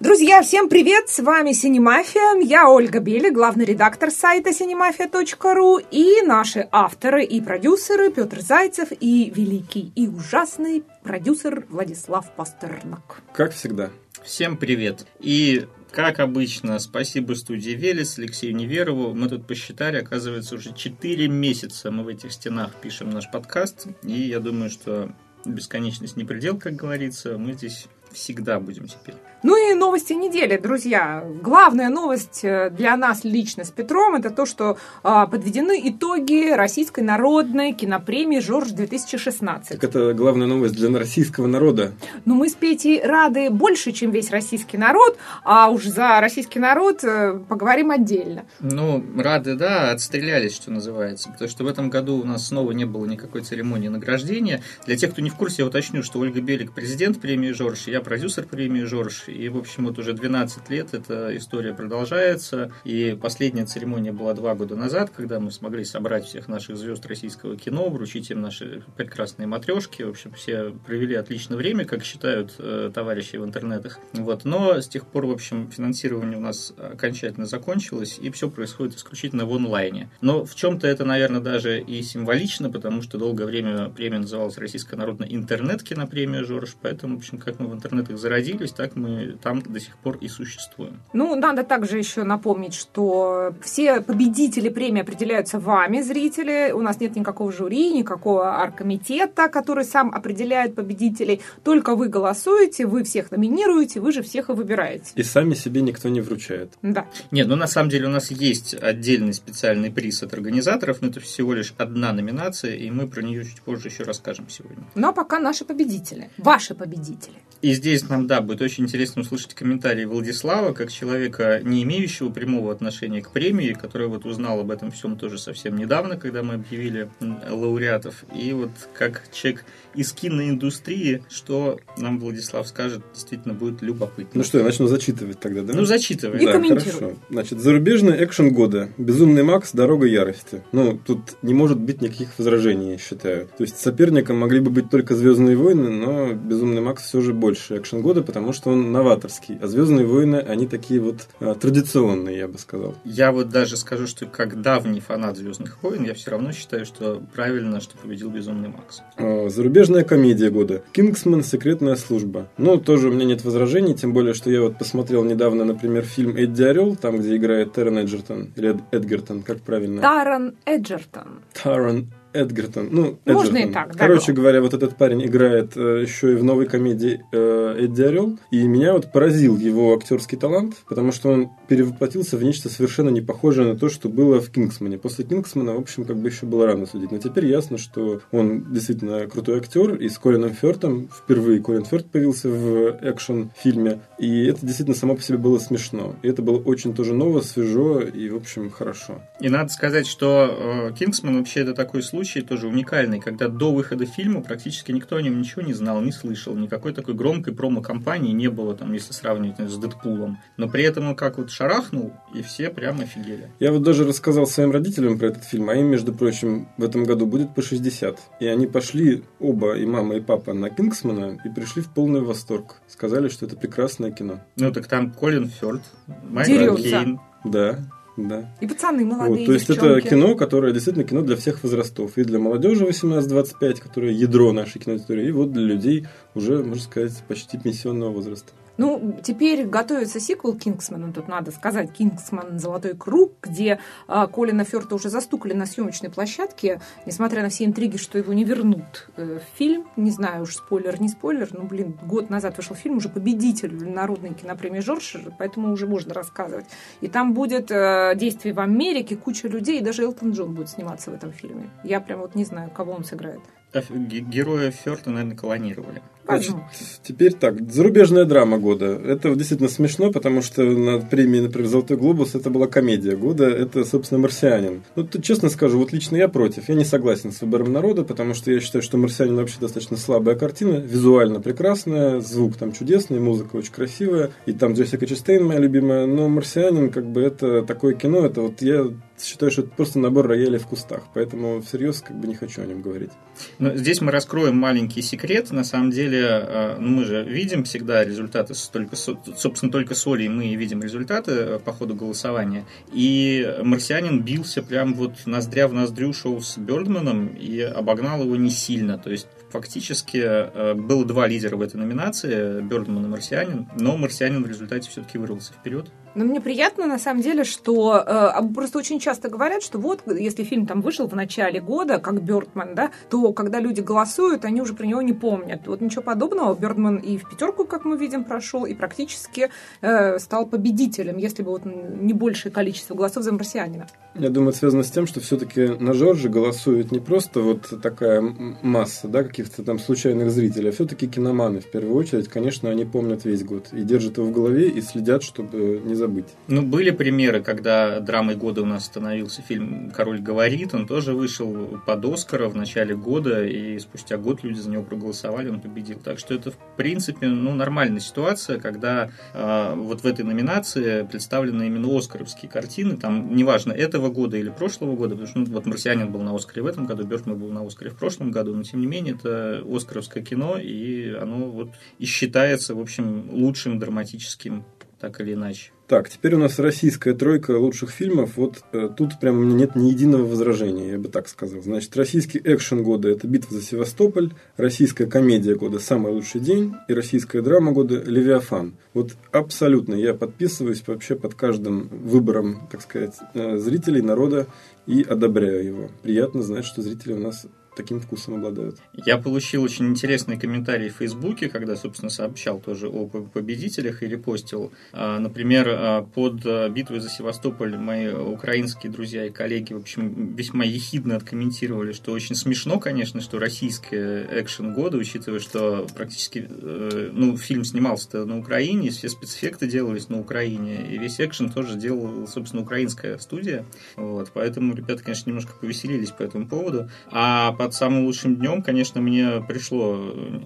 Друзья, всем привет! С вами Синемафия. Я Ольга Бели, главный редактор сайта cinemafia.ru и наши авторы и продюсеры Петр Зайцев и великий и ужасный продюсер Владислав Пастернак. Как всегда. Всем привет. И как обычно, спасибо студии Велес, Алексею Неверову. Мы тут посчитали, оказывается, уже 4 месяца мы в этих стенах пишем наш подкаст. И я думаю, что бесконечность не предел, как говорится. Мы здесь всегда будем теперь. Ну и новости недели, друзья. Главная новость э, для нас лично с Петром это то, что а, подведены итоги Российской народной кинопремии «Жорж-2016». Так это главная новость для российского народа. Ну, мы с Петей рады больше, чем весь российский народ, а уж за российский народ э, поговорим отдельно. Ну, рады, да, отстрелялись, что называется, потому что в этом году у нас снова не было никакой церемонии награждения. Для тех, кто не в курсе, я уточню, что Ольга Белик президент премии «Жорж», я продюсер премии «Жорж», и, в общем, вот уже 12 лет эта история продолжается. И последняя церемония была два года назад, когда мы смогли собрать всех наших звезд российского кино, вручить им наши прекрасные матрешки. В общем, все провели отличное время, как считают э, товарищи в интернетах. Вот. Но с тех пор, в общем, финансирование у нас окончательно закончилось, и все происходит исключительно в онлайне. Но в чем-то это, наверное, даже и символично, потому что долгое время премия называлась Российская народная интернет-кинопремия «Жорж», поэтому, в общем, как мы в интернетах зародились, так мы там до сих пор и существуем. Ну, надо также еще напомнить, что все победители премии определяются вами, зрители. У нас нет никакого жюри, никакого аркомитета, который сам определяет победителей. Только вы голосуете, вы всех номинируете, вы же всех и выбираете. И сами себе никто не вручает. Да. Нет, ну на самом деле у нас есть отдельный специальный приз от организаторов, но это всего лишь одна номинация, и мы про нее чуть позже еще расскажем сегодня. Но ну, а пока наши победители, ваши победители. И здесь нам, да, будет очень интересно услышать комментарии Владислава, как человека, не имеющего прямого отношения к премии, который вот узнал об этом всем тоже совсем недавно, когда мы объявили лауреатов. И вот как человек из киноиндустрии, что нам Владислав скажет, действительно будет любопытно. Ну что, я начну зачитывать тогда, да? Ну, зачитывай. И да, хорошо. Значит, зарубежный экшен года. Безумный Макс, Дорога ярости. Ну, тут не может быть никаких возражений, я считаю. То есть соперником могли бы быть только Звездные войны, но Безумный Макс все же больше экшен года, потому что он новаторский. А Звездные войны, они такие вот а, традиционные, я бы сказал. Я вот даже скажу, что как давний фанат Звездных войн, я все равно считаю, что правильно, что победил Безумный Макс. А, зарубежная комедия года. Кингсман. Секретная служба. Ну, тоже у меня нет возражений, тем более, что я вот посмотрел недавно, например, фильм Эдди Орел, там, где играет Террен Эджертон, или Эдгертон, как правильно? Таран Эджертон. Таран Эдгертон. Ну, Можно Эджертон. и так, да. Короче говоря, вот этот парень играет э, еще и в новой комедии э, Эдди Орел. И меня вот поразил его актерский талант, потому что он перевоплотился в нечто совершенно не похожее на то, что было в Кингсмане. После Кингсмана, в общем, как бы еще было рано судить. Но теперь ясно, что он действительно крутой актер. И с Колином Фёртом, впервые Колин Фёрт появился в экшен-фильме. И это действительно само по себе было смешно. И это было очень тоже ново, свежо и, в общем, хорошо. И надо сказать, что э, Кингсман вообще это такой случай, тоже уникальный, когда до выхода фильма практически никто о нем ничего не знал, не слышал, никакой такой громкой промо-компании не было, там, если сравнивать с Дэдпулом. Но при этом как вот шарахнул, и все прямо офигели. Я вот даже рассказал своим родителям про этот фильм, а им, между прочим, в этом году будет по 60. И они пошли, оба, и мама, и папа, на Кингсмана, и пришли в полный восторг. Сказали, что это прекрасное кино. Ну, так там Колин Фёрд, Майкл Кейн. Да, да. И пацаны молодые, вот, То есть девчонки. это кино, которое действительно кино для всех возрастов. И для молодежи 18-25, которое ядро нашей кинотерритории, и вот для людей уже, можно сказать, почти пенсионного возраста. Ну, теперь готовится сиквел Кингсмана, тут надо сказать, Кингсман «Золотой круг», где а, Колина Фёрта уже застукали на съемочной площадке, несмотря на все интриги, что его не вернут э, в фильм. Не знаю уж, спойлер, не спойлер, ну, блин, год назад вышел фильм, уже победитель народной кинопремии Жорж, поэтому уже можно рассказывать. И там будет э, действие в Америке, куча людей, и даже Элтон Джон будет сниматься в этом фильме. Я прям вот не знаю, кого он сыграет. Героя Фёрта, наверное, колонировали. Значит, теперь так, зарубежная драма года. Это действительно смешно, потому что на премии, например, «Золотой глобус» это была комедия года, это, собственно, «Марсианин». Ну, тут, честно скажу, вот лично я против. Я не согласен с выбором народа, потому что я считаю, что «Марсианин» вообще достаточно слабая картина, визуально прекрасная, звук там чудесный, музыка очень красивая, и там Джессика Честейн моя любимая, но «Марсианин» как бы это такое кино, это вот я считаю, что это просто набор роялей в кустах, поэтому всерьез как бы не хочу о нем говорить. Но здесь мы раскроем маленький секрет. На самом деле, э, ну, мы же видим всегда результаты, только, собственно, только с Олей мы видим результаты э, по ходу голосования. И «Марсианин» бился прям вот ноздря в ноздрю шоу с Бёрдманом и обогнал его не сильно. То есть фактически э, было два лидера в этой номинации, Бёрдман и Марсианин, но Марсианин в результате все-таки вырвался вперед. Но мне приятно, на самом деле, что э, просто очень часто говорят, что вот, если фильм там вышел в начале года, как Бёрдман, да, то когда люди голосуют, они уже про него не помнят. Вот ничего подобного. Бёрдман и в пятерку, как мы видим, прошел, и практически э, стал победителем, если бы вот не большее количество голосов за «Марсианина». Я думаю, это связано с тем, что все-таки на Жоржа голосует не просто вот такая масса, да, каких-то там случайных зрителей, а все-таки киноманы в первую очередь. Конечно, они помнят весь год и держат его в голове и следят, чтобы не забыть. Ну, были примеры, когда драмой года у нас становился фильм «Король говорит». Он тоже вышел под Оскара в начале года, и спустя год люди за него проголосовали, он победил. Так что это, в принципе, ну, нормальная ситуация, когда э, вот в этой номинации представлены именно оскаровские картины. Там, неважно, этого года или прошлого года, потому что ну, вот «Марсианин» был на Оскаре в этом году, «Бёртман» был на Оскаре в прошлом году, но, тем не менее, это оскаровское кино, и оно вот и считается, в общем, лучшим драматическим так или иначе. Так, теперь у нас российская тройка лучших фильмов. Вот э, тут прямо у меня нет ни единого возражения, я бы так сказал. Значит, российский экшен года – это «Битва за Севастополь», российская комедия года «Самый лучший день» и российская драма года «Левиафан». Вот абсолютно я подписываюсь вообще под каждым выбором, так сказать, э, зрителей, народа и одобряю его. Приятно знать, что зрители у нас таким вкусом обладают. Я получил очень интересные комментарии в Фейсбуке, когда, собственно, сообщал тоже о победителях и репостил. А, например, а, под а, битвой за Севастополь мои украинские друзья и коллеги, в общем, весьма ехидно откомментировали, что очень смешно, конечно, что российская экшен года, учитывая, что практически э, ну, фильм снимался на Украине, все спецэффекты делались на Украине, и весь экшен тоже делала, собственно, украинская студия. Вот, поэтому ребята, конечно, немножко повеселились по этому поводу. А под самым лучшим днем, конечно, мне пришло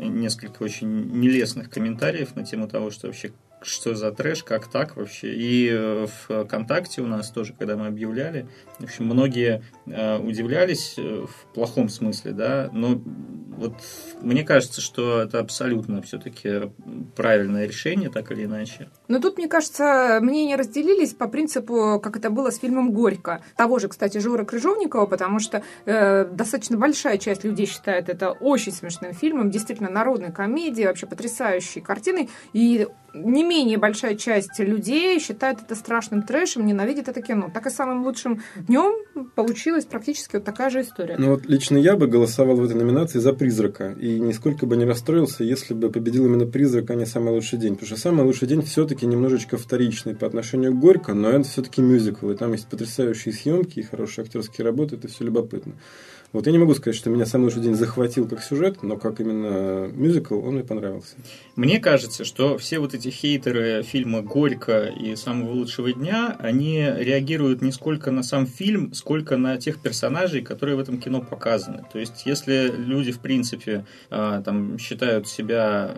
несколько очень нелестных комментариев на тему того, что вообще что за трэш, как так вообще. И э, ВКонтакте у нас тоже, когда мы объявляли, в общем, многие э, удивлялись э, в плохом смысле, да, но вот мне кажется, что это абсолютно все-таки правильное решение, так или иначе. Но тут, мне кажется, мнения разделились по принципу, как это было с фильмом «Горько». Того же, кстати, Жора Крыжовникова, потому что э, достаточно большая часть людей считает это очень смешным фильмом, действительно народной комедией, вообще потрясающей картиной. И не менее большая часть людей считает это страшным трэшем, ненавидит это кино. Так и самым лучшим днем получилась практически вот такая же история. Ну вот лично я бы голосовал в этой номинации за «Призрака». И нисколько бы не расстроился, если бы победил именно «Призрак», а не «Самый лучший день». Потому что «Самый лучший день» все-таки немножечко вторичный по отношению к «Горько», но это все-таки мюзикл. И там есть потрясающие съемки и хорошие актерские работы. Это все любопытно. Вот я не могу сказать, что меня самый лучший день захватил как сюжет, но как именно мюзикл он мне понравился. Мне кажется, что все вот эти хейтеры фильма «Горько» и «Самого лучшего дня», они реагируют не сколько на сам фильм, сколько на тех персонажей, которые в этом кино показаны. То есть, если люди, в принципе, а, там, считают себя,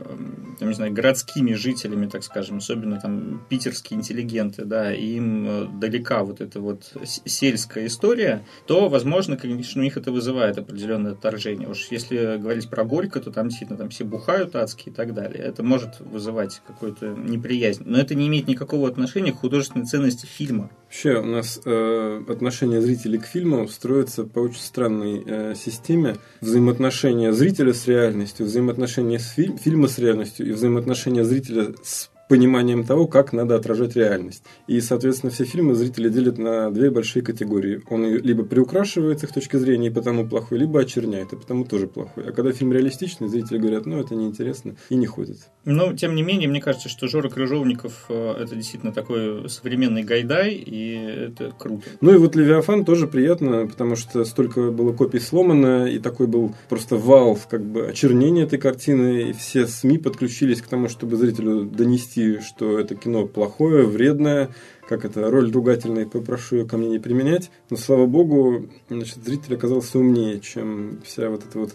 там, не знаю, городскими жителями, так скажем, особенно там питерские интеллигенты, да, и им далека вот эта вот сельская история, то, возможно, конечно, у них это вызывает вызывает определенное отторжение. Уж если говорить про Горько, то там действительно там все бухают адски и так далее. Это может вызывать какую-то неприязнь. Но это не имеет никакого отношения к художественной ценности фильма. Вообще у нас э, отношение зрителей к фильму строится по очень странной э, системе взаимоотношения зрителя с реальностью, взаимоотношения с фильм, фильма с реальностью и взаимоотношения зрителя с пониманием того, как надо отражать реальность. И, соответственно, все фильмы зрители делят на две большие категории. Он либо приукрашивает с их точки зрения, и потому плохой, либо очерняет, и потому тоже плохой. А когда фильм реалистичный, зрители говорят, ну, это неинтересно, и не ходят. Но, тем не менее, мне кажется, что Жора Крыжовников э, – это действительно такой современный гайдай, и это круто. Ну, и вот «Левиафан» тоже приятно, потому что столько было копий сломано, и такой был просто вал, как бы, очернения этой картины, и все СМИ подключились к тому, чтобы зрителю донести донести, что это кино плохое, вредное, как это, роль ругательной, попрошу ее ко мне не применять. Но, слава богу, значит, зритель оказался умнее, чем вся вот эта вот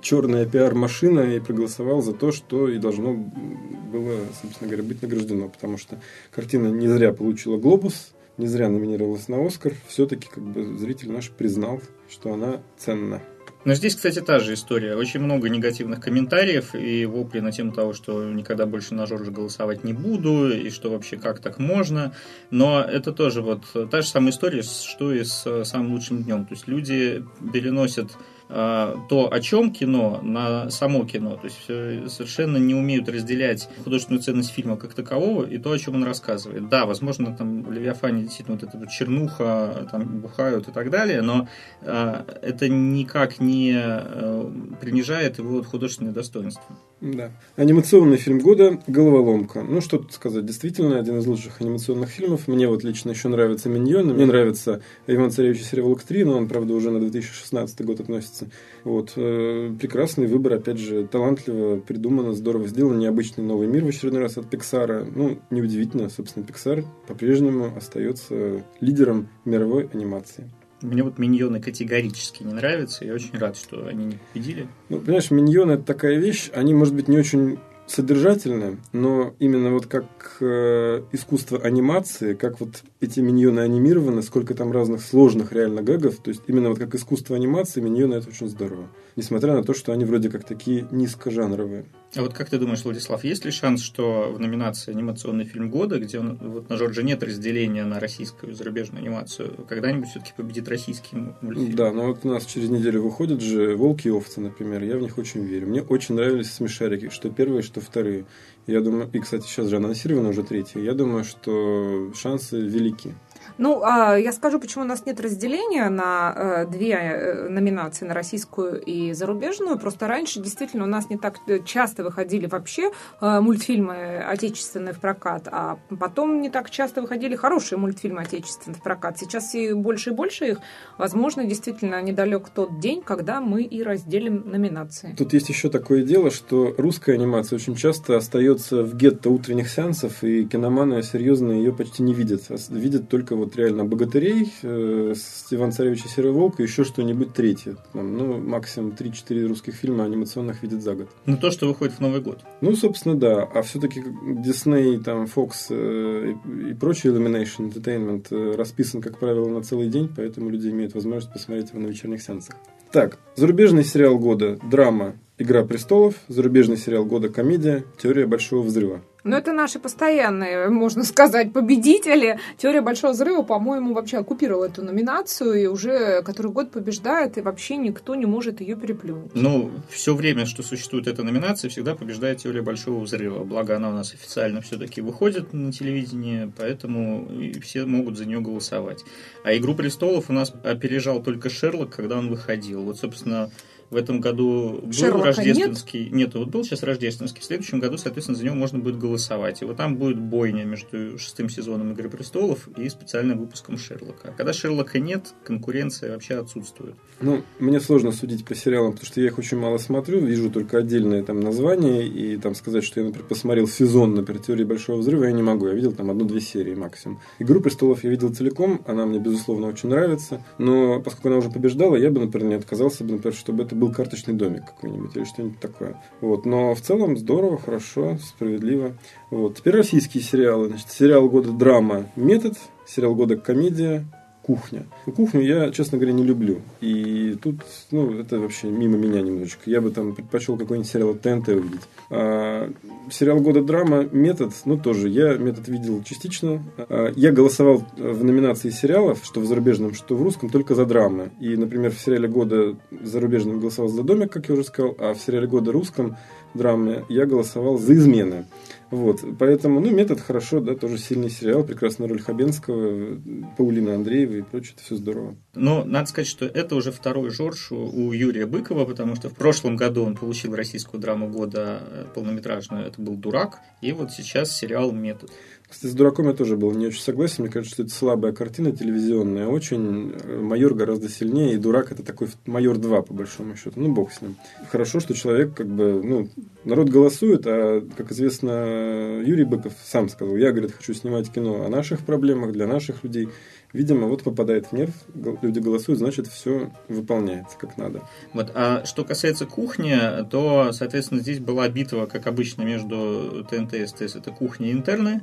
черная пиар-машина и проголосовал за то, что и должно было, собственно говоря, быть награждено. Потому что картина не зря получила «Глобус», не зря номинировалась на Оскар. Все-таки как бы зритель наш признал, что она ценна. Но здесь, кстати, та же история. Очень много негативных комментариев и вопли на тему того, что никогда больше на Жоржа голосовать не буду, и что вообще как так можно. Но это тоже вот та же самая история, что и с самым лучшим днем. То есть люди переносят то, о чем кино, на само кино. То есть совершенно не умеют разделять художественную ценность фильма как такового и то, о чем он рассказывает. Да, возможно, там в Левиафане действительно вот эта вот чернуха, там бухают и так далее, но э, это никак не э, принижает его художественное достоинство. Да. Анимационный фильм года «Головоломка». Ну, что тут сказать. Действительно, один из лучших анимационных фильмов. Мне вот лично еще нравится «Миньоны». Мне нравится «Иван Царевич и Серебряк 3», но он, правда, уже на 2016 год относится. Вот. Э, прекрасный выбор, опять же, талантливо придумано, здорово сделано. Необычный новый мир в очередной раз от Пиксара. Ну, неудивительно, собственно, Пиксар по-прежнему остается лидером мировой анимации. Мне вот миньоны категорически не нравятся. Я очень рад, что они не победили. Ну, понимаешь, миньоны это такая вещь, они, может быть, не очень содержательны, но именно вот как э, искусство анимации, как вот эти миньоны анимированы, сколько там разных сложных реально гэгов, то есть именно вот как искусство анимации, миньоны это очень здорово. Несмотря на то, что они вроде как такие низкожанровые. А вот как ты думаешь, Владислав, есть ли шанс, что в номинации анимационный фильм года, где он, вот на Жорже нет разделения на российскую и зарубежную анимацию, когда-нибудь все-таки победит российский мультфильм? Да, но вот у нас через неделю выходят же «Волки и овцы», например, я в них очень верю. Мне очень нравились «Смешарики», что первые, что вторые. Я думаю, и, кстати, сейчас же анонсировано уже третье, я думаю, что шансы велики. Ну, а я скажу, почему у нас нет разделения на э, две э, номинации, на российскую и зарубежную. Просто раньше действительно у нас не так э, часто выходили вообще мультфильмы отечественные в прокат, а потом не так часто выходили хорошие мультфильмы отечественные в прокат. Сейчас и больше и больше их. Возможно, действительно недалек тот день, когда мы и разделим номинации. Тут есть еще такое дело, что русская анимация очень часто остается в гетто утренних сеансов, и киноманы серьезно ее почти не видят. Видят только вот вот реально «Богатырей», э, «Иван Царевич и Серый Волк» и еще что-нибудь третье. Там, ну, максимум 3-4 русских фильма анимационных видит за год. Ну, то, что выходит в Новый год. Ну, собственно, да. А все-таки Disney, там, Fox э, и, и прочий Illumination Entertainment э, расписан, как правило, на целый день, поэтому люди имеют возможность посмотреть его на вечерних сеансах. Так, зарубежный сериал года, драма «Игра престолов», зарубежный сериал года комедия «Теория большого взрыва». Но это наши постоянные, можно сказать, победители. Теория Большого Взрыва, по-моему, вообще оккупировала эту номинацию и уже который год побеждает, и вообще никто не может ее переплюнуть. Ну, все время, что существует эта номинация, всегда побеждает Теория Большого Взрыва. Благо, она у нас официально все-таки выходит на телевидении, поэтому все могут за нее голосовать. А «Игру престолов» у нас опережал только Шерлок, когда он выходил. Вот, собственно, в этом году был Шерлока рождественский. Нет? нет, вот был сейчас рождественский. В следующем году, соответственно, за него можно будет голосовать. И вот там будет бойня между шестым сезоном Игры престолов и специальным выпуском Шерлока. А когда Шерлока нет, конкуренция вообще отсутствует. Ну, мне сложно судить по сериалам, потому что я их очень мало смотрю, вижу только отдельные там названия, и там сказать, что я, например, посмотрел сезон, например, теории Большого Взрыва, я не могу. Я видел там одну-две серии максимум. Игру престолов я видел целиком, она мне, безусловно, очень нравится, но поскольку она уже побеждала, я бы, например, не отказался бы, например, чтобы это был карточный домик какой-нибудь или что-нибудь такое. Вот. Но в целом здорово, хорошо, справедливо. Вот. Теперь российские сериалы. Значит, сериал года драма «Метод», сериал года комедия кухня. Ну, кухню я, честно говоря, не люблю. И тут, ну, это вообще мимо меня немножечко. Я бы там предпочел какой-нибудь сериал ТНТ увидеть. А, сериал года драма «Метод», ну, тоже. Я «Метод» видел частично. А, я голосовал в номинации сериалов, что в зарубежном, что в русском, только за драмы. И, например, в сериале года зарубежном голосовал за «Домик», как я уже сказал, а в сериале года русском драме я голосовал за «Измены». Вот, поэтому, ну, метод хорошо, да, тоже сильный сериал, прекрасная роль Хабенского, Паулина Андреева и прочее, это все здорово. Но надо сказать, что это уже второй Жорж у Юрия Быкова, потому что в прошлом году он получил российскую драму года э, полнометражную, это был «Дурак», и вот сейчас сериал «Метод». Кстати, с «Дураком» я тоже был не очень согласен. Мне кажется, что это слабая картина телевизионная. Очень «Майор» гораздо сильнее, и «Дурак» это такой «Майор 2», по большому счету. Ну, бог с ним. Хорошо, что человек как бы, ну, народ голосует, а, как известно, Юрий Быков сам сказал, я, говорит, хочу снимать кино о наших проблемах, для наших людей. Видимо, вот попадает в нерв, люди голосуют, значит, все выполняется как надо. Вот. А что касается кухни, то, соответственно, здесь была битва, как обычно, между ТНТ и СТС. Это кухня интерная.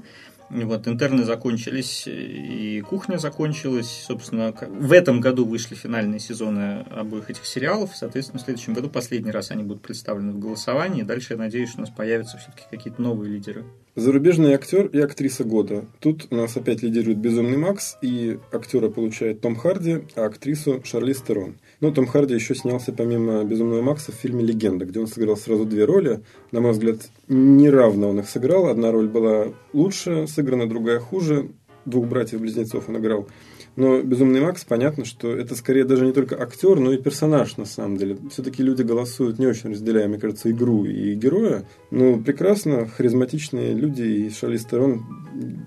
Вот, интерны закончились, и кухня закончилась. Собственно, в этом году вышли финальные сезоны обоих этих сериалов. Соответственно, в следующем году последний раз они будут представлены в голосовании. Дальше, я надеюсь, у нас появятся все-таки какие-то новые лидеры. Зарубежный актер и актриса года. Тут у нас опять лидирует Безумный Макс, и актера получает Том Харди, а актрису Шарли Стерон. Ну, Том Харди еще снялся помимо Безумного Макса в фильме «Легенда», где он сыграл сразу две роли. На мой взгляд, неравно он их сыграл. Одна роль была лучше сыграна, другая хуже. Двух братьев-близнецов он играл. Но «Безумный Макс» понятно, что это скорее даже не только актер, но и персонаж на самом деле. Все-таки люди голосуют не очень разделяя, мне кажется, игру и героя. Но прекрасно, харизматичные люди, и Шали Стерон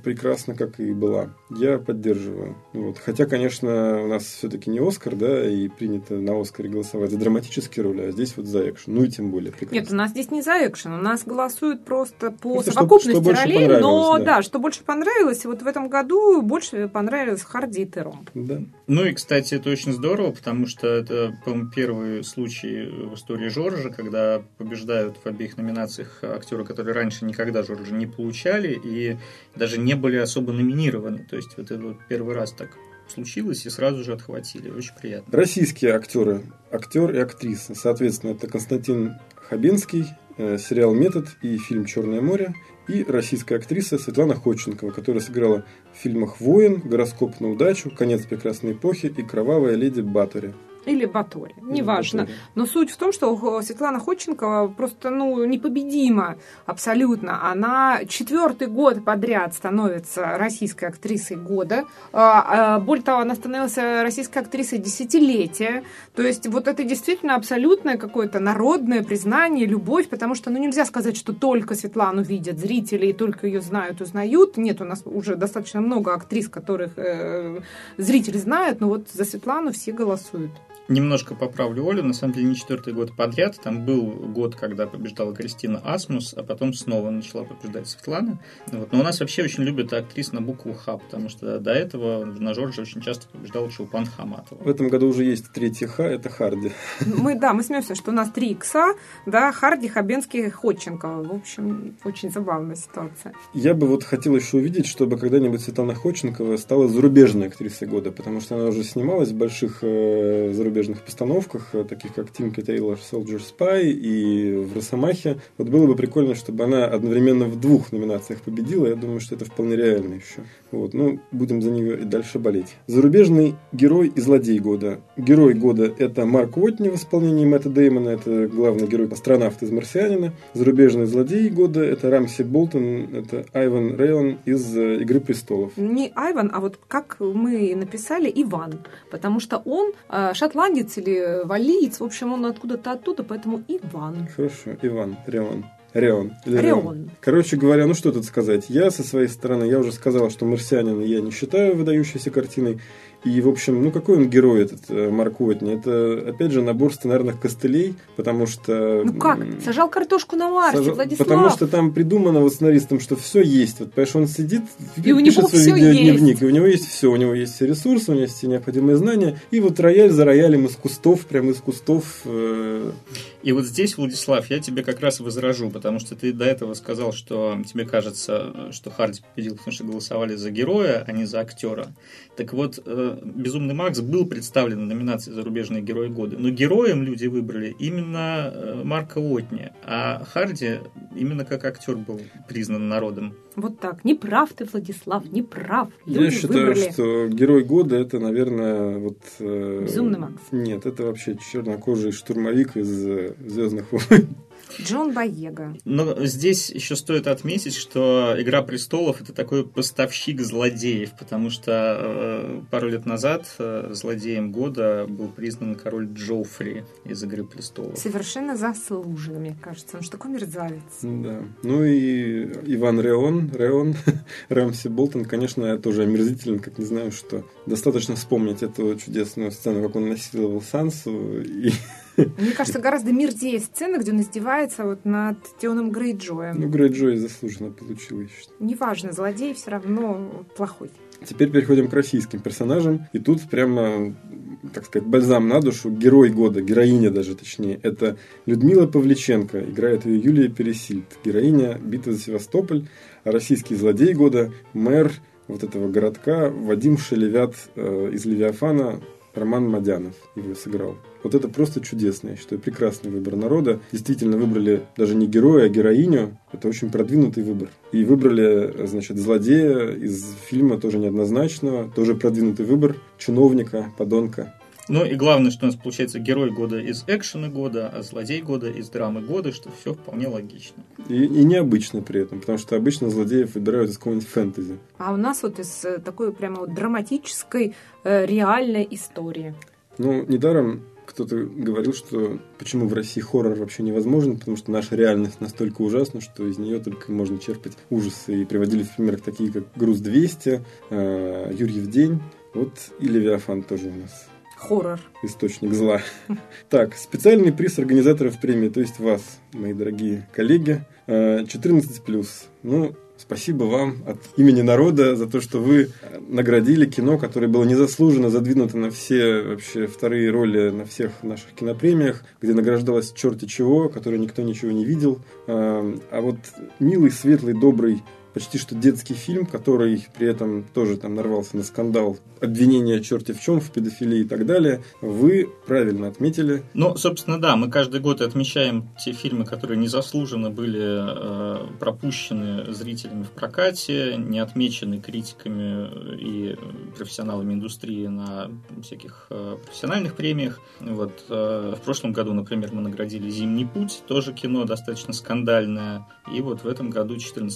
прекрасно, как и была. Я поддерживаю. Вот. Хотя, конечно, у нас все-таки не Оскар, да, и принято на Оскаре голосовать за драматические роли, а здесь вот за экшен. Ну и тем более прекрасно. Нет, у нас здесь не за экшен, у нас голосуют просто по просто совокупности что, что ролей, но да. да, что больше понравилось. И вот в этом году больше понравилось Харди и Тером. Да. Ну и, кстати, это очень здорово, потому что это, по-моему, первый случай в истории Жоржа, когда побеждают в обеих номинациях актеры, которые раньше никогда Жоржа не получали и даже не были особо номинированы. То есть вот это вот первый раз так случилось и сразу же отхватили. Очень приятно. Российские актеры, актер и актриса. Соответственно, это Константин Хабенский, э, сериал «Метод» и фильм «Черное море», и российская актриса Светлана Ходченкова, которая сыграла в фильмах «Воин», «Гороскоп на удачу», «Конец прекрасной эпохи» и «Кровавая леди Батори». Или Батори, неважно. Батори. Но суть в том, что Светлана Ходченкова просто ну, непобедима абсолютно. Она четвертый год подряд становится российской актрисой года. А, а, более того, она становилась российской актрисой десятилетия. То есть вот это действительно абсолютное какое-то народное признание, любовь, потому что ну, нельзя сказать, что только Светлану видят зрители и только ее знают, узнают. Нет, у нас уже достаточно много актрис, которых э, зрители знают, но вот за Светлану все голосуют. Немножко поправлю Олю, на самом деле не четвертый год подряд. Там был год, когда побеждала Кристина Асмус, а потом снова начала побеждать Светлана. Вот. Но у нас вообще очень любят актрис на букву Х, потому что до этого на Жорже очень часто побеждал Чулпан Хаматова. В этом году уже есть третья Х, это Харди. Мы, да, мы смеемся, что у нас три икса, да, Харди, Хабенский, Ходченкова. В общем, очень забавная ситуация. Я бы вот хотел еще увидеть, чтобы когда-нибудь Светлана Ходченкова стала зарубежной актрисой года, потому что она уже снималась в больших э, зарубежных зарубежных постановках, э, таких как Тимки Тейлор Soldier Spy и в Росомахе. Вот было бы прикольно, чтобы она одновременно в двух номинациях победила. Я думаю, что это вполне реально еще. Вот, ну, будем за нее и дальше болеть. Зарубежный герой и злодей года. Герой года – это Марк Уотни в исполнении Мэтта Деймона, это главный герой астронавт из «Марсианина». Зарубежный злодей года – это Рамси Болтон, это Айван Рейлон из э, «Игры престолов». Не Айван, а вот как мы написали, Иван, потому что он э, шотландец или валиец, в общем, он откуда-то оттуда, поэтому Иван. Хорошо, Иван, Рион. Рион. Короче говоря, ну что тут сказать. Я со своей стороны, я уже сказал, что «Марсианин» я не считаю выдающейся картиной. И, в общем, ну какой он герой этот э, Марк Уотни? Это, опять же, набор сценарных костылей, потому что... Ну как? Сажал картошку на Марсе, сажал, Владислав. Потому что там придумано вот сценаристом, что все есть. Вот, понимаешь, он сидит, и у него свой видеодневник, есть. и у него есть все. У него есть все ресурсы, у него есть все необходимые знания. И вот рояль за роялем из кустов, прям из кустов. Э... И вот здесь, Владислав, я тебе как раз возражу, потому что ты до этого сказал, что тебе кажется, что Харди победил, потому что голосовали за героя, а не за актера. Так вот, э, «Безумный Макс» был представлен в номинации «Зарубежный герой года», но героем люди выбрали именно э, Марка Уотни, а Харди именно как актер был признан народом. Вот так. Не прав ты, Владислав, не прав. Люди Я считаю, выбрали. что герой года это, наверное, вот... Э, Безумный Макс. Нет, это вообще чернокожий штурмовик из э, Звездных войн. Джон Боега. Но здесь еще стоит отметить, что «Игра престолов» — это такой поставщик злодеев, потому что э, пару лет назад э, злодеем года был признан король Джоффри из «Игры престолов». Совершенно заслуженно, мне кажется. Он же такой мерзавец. Да. Ну и Иван Реон, Реон, Рамси Болтон, конечно, тоже омерзителен, как не знаю что. Достаточно вспомнить эту чудесную сцену, как он насиловал Сансу и мне кажется, гораздо мерзее сцена, где он издевается вот над Теоном Грейджоем. Ну, Грейджой заслуженно получил, считаю. Неважно, злодей все равно плохой. Теперь переходим к российским персонажам. И тут прямо так сказать, бальзам на душу, герой года, героиня даже точнее, это Людмила Павличенко, играет ее Юлия Пересильд, героиня «Битвы за Севастополь», а российский злодей года, мэр вот этого городка Вадим Шелевят э, из «Левиафана», Роман Мадянов его сыграл. Вот это просто чудесно, я считаю, прекрасный выбор народа. Действительно выбрали даже не героя, а героиню. Это очень продвинутый выбор. И выбрали, значит, злодея из фильма тоже неоднозначного, тоже продвинутый выбор, чиновника, подонка. Ну и главное, что у нас получается герой года из экшена года, а злодей года из драмы года, что все вполне логично. И, и необычно при этом, потому что обычно злодеев выбирают из какого-нибудь фэнтези. А у нас вот из э, такой прямо вот драматической э, реальной истории. Ну, недаром кто-то говорил, что почему в России хоррор вообще невозможен, потому что наша реальность настолько ужасна, что из нее только можно черпать ужасы. И приводили в примерах такие, как «Груз-200», э, «Юрьев день», вот и «Левиафан» тоже у нас Хоррор. Источник зла. Так, специальный приз организаторов премии, то есть вас, мои дорогие коллеги, 14+. Э, ну, Спасибо вам от имени народа за то, что вы наградили кино, которое было незаслуженно задвинуто на все вообще вторые роли на всех наших кинопремиях, где награждалось черти чего, которое никто ничего не видел. Э, а вот милый, светлый, добрый почти что детский фильм, который при этом тоже там нарвался на скандал, обвинения черти в чем, в педофилии и так далее, вы правильно отметили. Ну, собственно, да, мы каждый год отмечаем те фильмы, которые незаслуженно были э, пропущены зрителями в прокате, не отмечены критиками и профессионалами индустрии на всяких э, профессиональных премиях. Вот э, в прошлом году, например, мы наградили «Зимний путь», тоже кино достаточно скандальное, и вот в этом году 14+,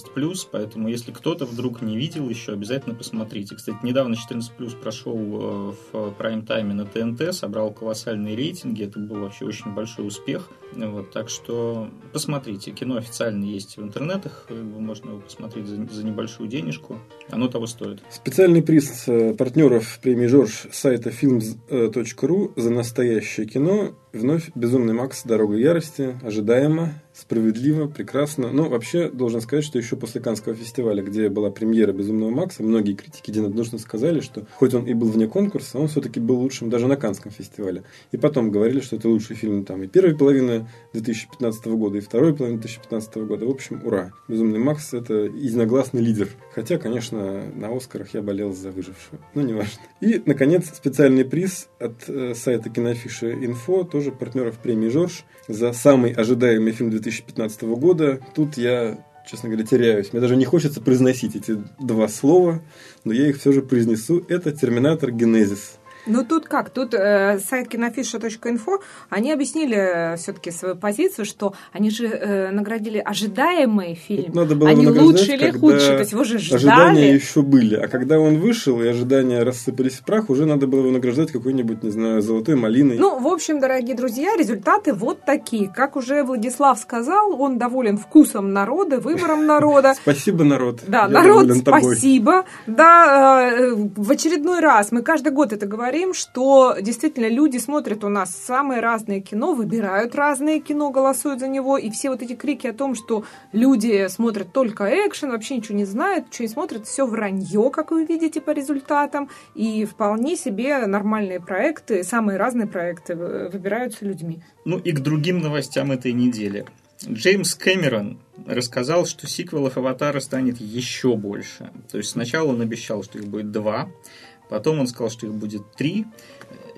поэтому Поэтому, если кто-то вдруг не видел еще, обязательно посмотрите. Кстати, недавно 14 плюс прошел э, в прайм-тайме на ТНТ, собрал колоссальные рейтинги. Это был вообще очень большой успех. Вот, так что посмотрите. Кино официально есть в интернетах. Можно его посмотреть за, за небольшую денежку. Оно того стоит. Специальный приз э, партнеров премии Жорж сайта films.ru за настоящее кино. Вновь «Безумный Макс. Дорога ярости». Ожидаемо справедливо, прекрасно. Но вообще должен сказать, что еще после Канского фестиваля, где была премьера «Безумного Макса», многие критики единодушно сказали, что хоть он и был вне конкурса, он все-таки был лучшим даже на Канском фестивале. И потом говорили, что это лучший фильм там и первой половины 2015 года, и второй половины 2015 года. В общем, ура! «Безумный Макс» — это единогласный лидер. Хотя, конечно, на «Оскарах» я болел за выжившего. Но неважно. И, наконец, специальный приз от э, сайта кинофиши инфо, тоже партнеров премии «Жорж», за самый ожидаемый фильм 2015 2015 года. Тут я, честно говоря, теряюсь. Мне даже не хочется произносить эти два слова, но я их все же произнесу. Это «Терминатор Генезис». Ну тут как? Тут э, сайт кинофиша.инфо, они объяснили э, все-таки свою позицию, что они же э, наградили ожидаемый фильм. Тут надо было они лучше или худше? То есть его же ждали. Ожидания еще были. А когда он вышел, и ожидания рассыпались в прах, уже надо было его награждать какой-нибудь, не знаю, золотой малиной. Ну, в общем, дорогие друзья, результаты вот такие. Как уже Владислав сказал, он доволен вкусом народа, выбором народа. Спасибо, народ. Да, народ, спасибо. Да, э, в очередной раз, мы каждый год это говорим, говорим, что действительно люди смотрят у нас самые разные кино, выбирают разные кино, голосуют за него, и все вот эти крики о том, что люди смотрят только экшен, вообще ничего не знают, что не смотрят, все вранье, как вы видите по результатам, и вполне себе нормальные проекты, самые разные проекты выбираются людьми. Ну и к другим новостям этой недели. Джеймс Кэмерон рассказал, что сиквелов «Аватара» станет еще больше. То есть сначала он обещал, что их будет два, Потом он сказал, что их будет три.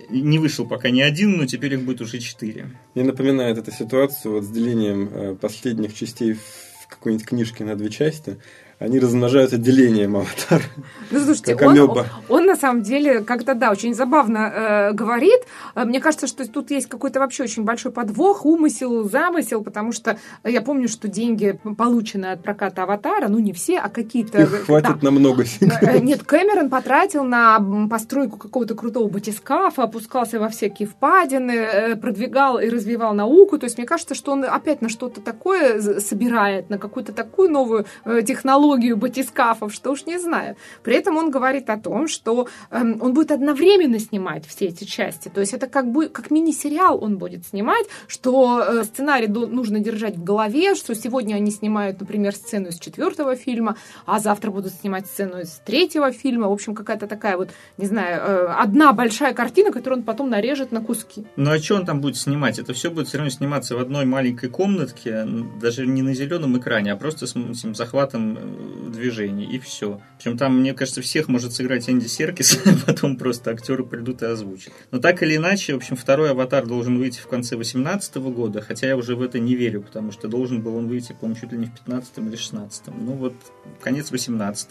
Не вышел пока ни один, но теперь их будет уже четыре. Мне напоминает эта ситуацию вот с делением э, последних частей в какой-нибудь книжке на две части они размножаются делением аватара. Ну, слушайте, как он, он, он на самом деле как-то, да, очень забавно э, говорит. Э, мне кажется, что тут есть какой-то вообще очень большой подвох, умысел, замысел, потому что я помню, что деньги, полученные от проката аватара, ну, не все, а какие-то... Их хватит да. на много э, Нет, Кэмерон потратил на постройку какого-то крутого батискафа, опускался во всякие впадины, э, продвигал и развивал науку. То есть мне кажется, что он опять на что-то такое собирает, на какую-то такую новую технологию, технологию батискафов, что уж не знаю. При этом он говорит о том, что э, он будет одновременно снимать все эти части. То есть это как, бы, как мини-сериал он будет снимать, что э, сценарий нужно держать в голове, что сегодня они снимают, например, сцену из четвертого фильма, а завтра будут снимать сцену из третьего фильма. В общем, какая-то такая вот, не знаю, э, одна большая картина, которую он потом нарежет на куски. Ну а что он там будет снимать? Это все будет все равно сниматься в одной маленькой комнатке, даже не на зеленом экране, а просто с этим захватом э, движений, и все. Причем там, мне кажется, всех может сыграть Энди Серкис, а потом просто актеры придут и озвучат. Но так или иначе, в общем, второй «Аватар» должен выйти в конце 2018 года, хотя я уже в это не верю, потому что должен был он выйти, по-моему, чуть ли не в 15 или 16 Ну вот, конец 18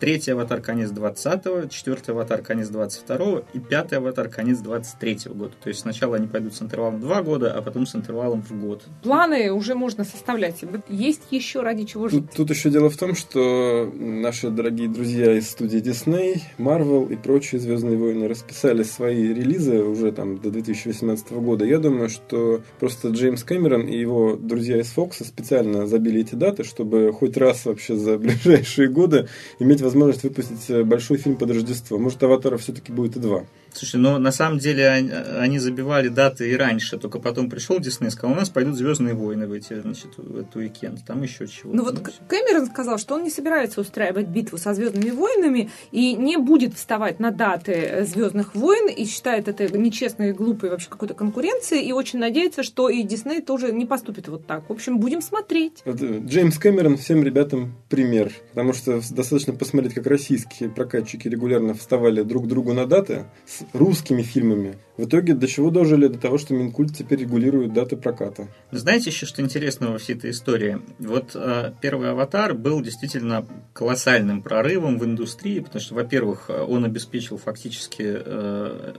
третий «Аватар» конец 20 четвертый «Аватар» конец 22 и пятый «Аватар» конец 23 года. То есть сначала они пойдут с интервалом в 2 года, а потом с интервалом в год. Планы уже можно составлять. Есть еще ради чего жить. Тут, тут еще дело в том, что наши дорогие друзья из студии Disney, Marvel и прочие Звездные войны расписали свои релизы уже там до 2018 года. Я думаю, что просто Джеймс Кэмерон и его друзья из Фокса специально забили эти даты, чтобы хоть раз вообще за ближайшие годы иметь возможность выпустить большой фильм под Рождество. Может, Аватара все-таки будет и два. Слушай, ну на самом деле они забивали даты и раньше, только потом пришел Дисней и сказал, у нас пойдут Звездные войны в, эти, значит, в эту уикенд, там еще чего. Ну вот Кэмерон сказал, что он не собирается устраивать битву со Звездными войнами и не будет вставать на даты Звездных войн и считает это нечестной и глупой вообще какой-то конкуренцией и очень надеется, что и Дисней тоже не поступит вот так. В общем, будем смотреть. Э, Джеймс Кэмерон всем ребятам пример, потому что достаточно посмотреть, как российские прокатчики регулярно вставали друг другу на даты с русскими фильмами. В итоге до чего дожили? До того, что Минкульт теперь регулирует даты проката. Знаете еще, что интересного во всей этой истории? Вот э, первый «Аватар» был действительно колоссальным прорывом в индустрии, потому что, во-первых, он обеспечил фактически э,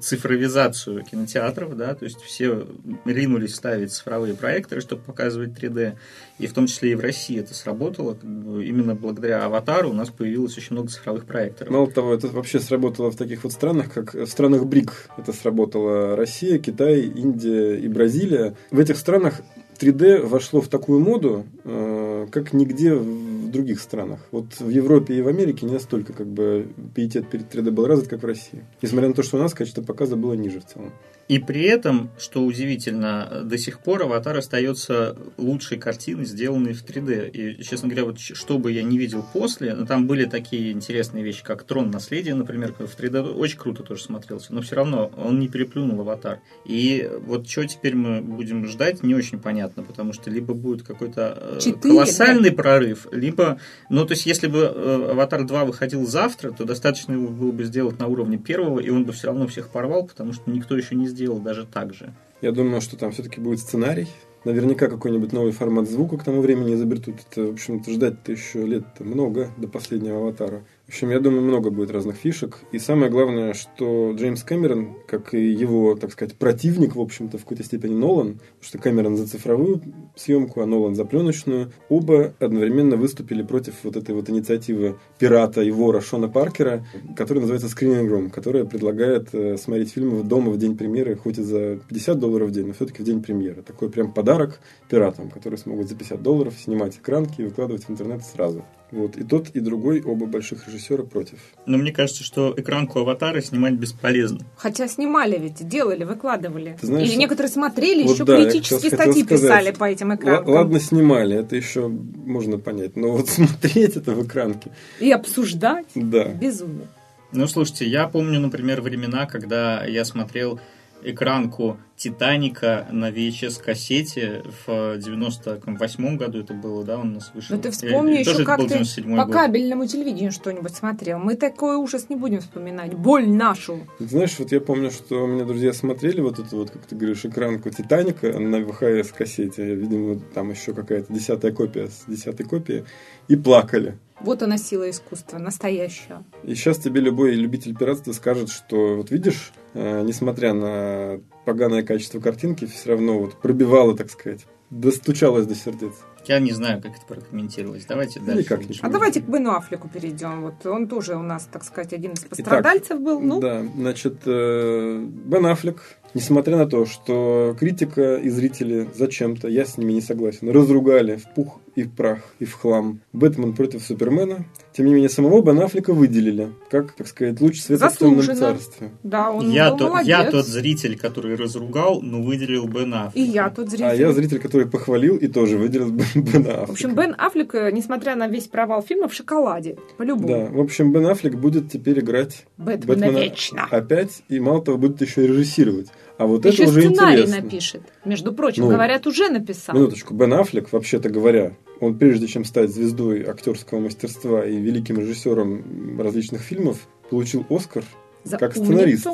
цифровизацию кинотеатров, да, то есть все ринулись ставить цифровые проекторы, чтобы показывать 3D, и в том числе и в России это сработало. Именно благодаря «Аватару» у нас появилось очень много цифровых проекторов. Мало того, это вообще сработало в таких вот странах, как в странах БРИК, это сработала Россия, Китай, Индия и Бразилия. В этих странах 3D вошло в такую моду, э, как нигде в других странах. Вот в Европе и в Америке не настолько как бы пиетет перед 3D был развит, как в России. Несмотря на то, что у нас качество показа было ниже в целом. И при этом, что удивительно, до сих пор «Аватар» остается лучшей картиной, сделанной в 3D. И, честно говоря, вот что бы я не видел после, но там были такие интересные вещи, как «Трон наследия», например, в 3D очень круто тоже смотрелся, но все равно он не переплюнул «Аватар». И вот что теперь мы будем ждать, не очень понятно, потому что либо будет какой-то 4, э, колоссальный да? прорыв, либо, ну, то есть, если бы э, «Аватар 2» выходил завтра, то достаточно его было бы сделать на уровне первого, и он бы все равно всех порвал, потому что никто еще не сделал даже так же. Я думаю, что там все-таки будет сценарий. Наверняка какой-нибудь новый формат звука к тому времени изобретут. Это, в общем-то, ждать-то еще лет много до последнего аватара. В общем, я думаю, много будет разных фишек. И самое главное, что Джеймс Кэмерон, как и его, так сказать, противник, в общем-то, в какой-то степени Нолан, потому что Кэмерон за цифровую съемку, а Нолан за пленочную, оба одновременно выступили против вот этой вот инициативы пирата и вора Шона Паркера, которая называется Screening Room, которая предлагает э, смотреть фильмы дома в день премьеры, хоть и за 50 долларов в день, но все-таки в день премьеры. Такой прям подарок пиратам, которые смогут за 50 долларов снимать экранки и выкладывать в интернет сразу. Вот. И тот, и другой, оба больших режиссера против. Но мне кажется, что экранку аватара снимать бесполезно. Хотя снимали ведь, делали, выкладывали. Ты знаешь, Или некоторые смотрели, вот еще да, критические статьи сказать, писали по этим экранкам. ладно, снимали, это еще можно понять. Но вот смотреть это в экранке. И обсуждать. Да. Безумие. Ну, слушайте, я помню, например, времена, когда я смотрел экранку Титаника на VHS-кассете в 98 году это было, да, он у нас вышел. Ну ты вспомни еще, как ты по год. кабельному телевидению что-нибудь смотрел. Мы такой ужас не будем вспоминать. Боль нашу. Ты знаешь, вот я помню, что у меня друзья смотрели вот эту вот, как ты говоришь, экранку Титаника на VHS-кассете. Видимо, там еще какая-то десятая копия с десятой копии. И плакали. Вот она сила искусства, настоящая. И сейчас тебе любой любитель пиратства скажет, что вот видишь, э, несмотря на поганое качество картинки, все равно вот пробивало, так сказать, достучалось до сердец. Я не знаю, как это прокомментировалось. Давайте дальше. Никак не а давайте к Бену Аффлеку перейдем. Вот он тоже у нас, так сказать, один из пострадальцев Итак, был. Ну? Да, значит, э, Бен Аффлек Несмотря на то, что критика и зрители зачем-то, я с ними не согласен, разругали в пух и в прах, и в хлам Бэтмен против Супермена, тем не менее, самого Бен Аффлека выделили, как, так сказать, луч света в темном царстве. Да, он я, был то, молодец. я тот зритель, который разругал, но выделил Бен Аффлека. И я тот зритель. А я зритель, который похвалил и тоже выделил Бен Аффлека. В общем, Бен Аффлек, э, несмотря на весь провал фильма, в шоколаде. По-любому. Да, в общем, Бен Аффлек будет теперь играть Бэтмена, Бэтмена вечно. опять, и мало того, будет еще и режиссировать. А вот Еще это уже сценарий интересно. напишет. Между прочим, Ну, говорят, уже написал. Минуточку, Бен Аффлек, вообще-то говоря, он прежде чем стать звездой актерского мастерства и великим режиссером различных фильмов, получил Оскар За как умницу. сценарист.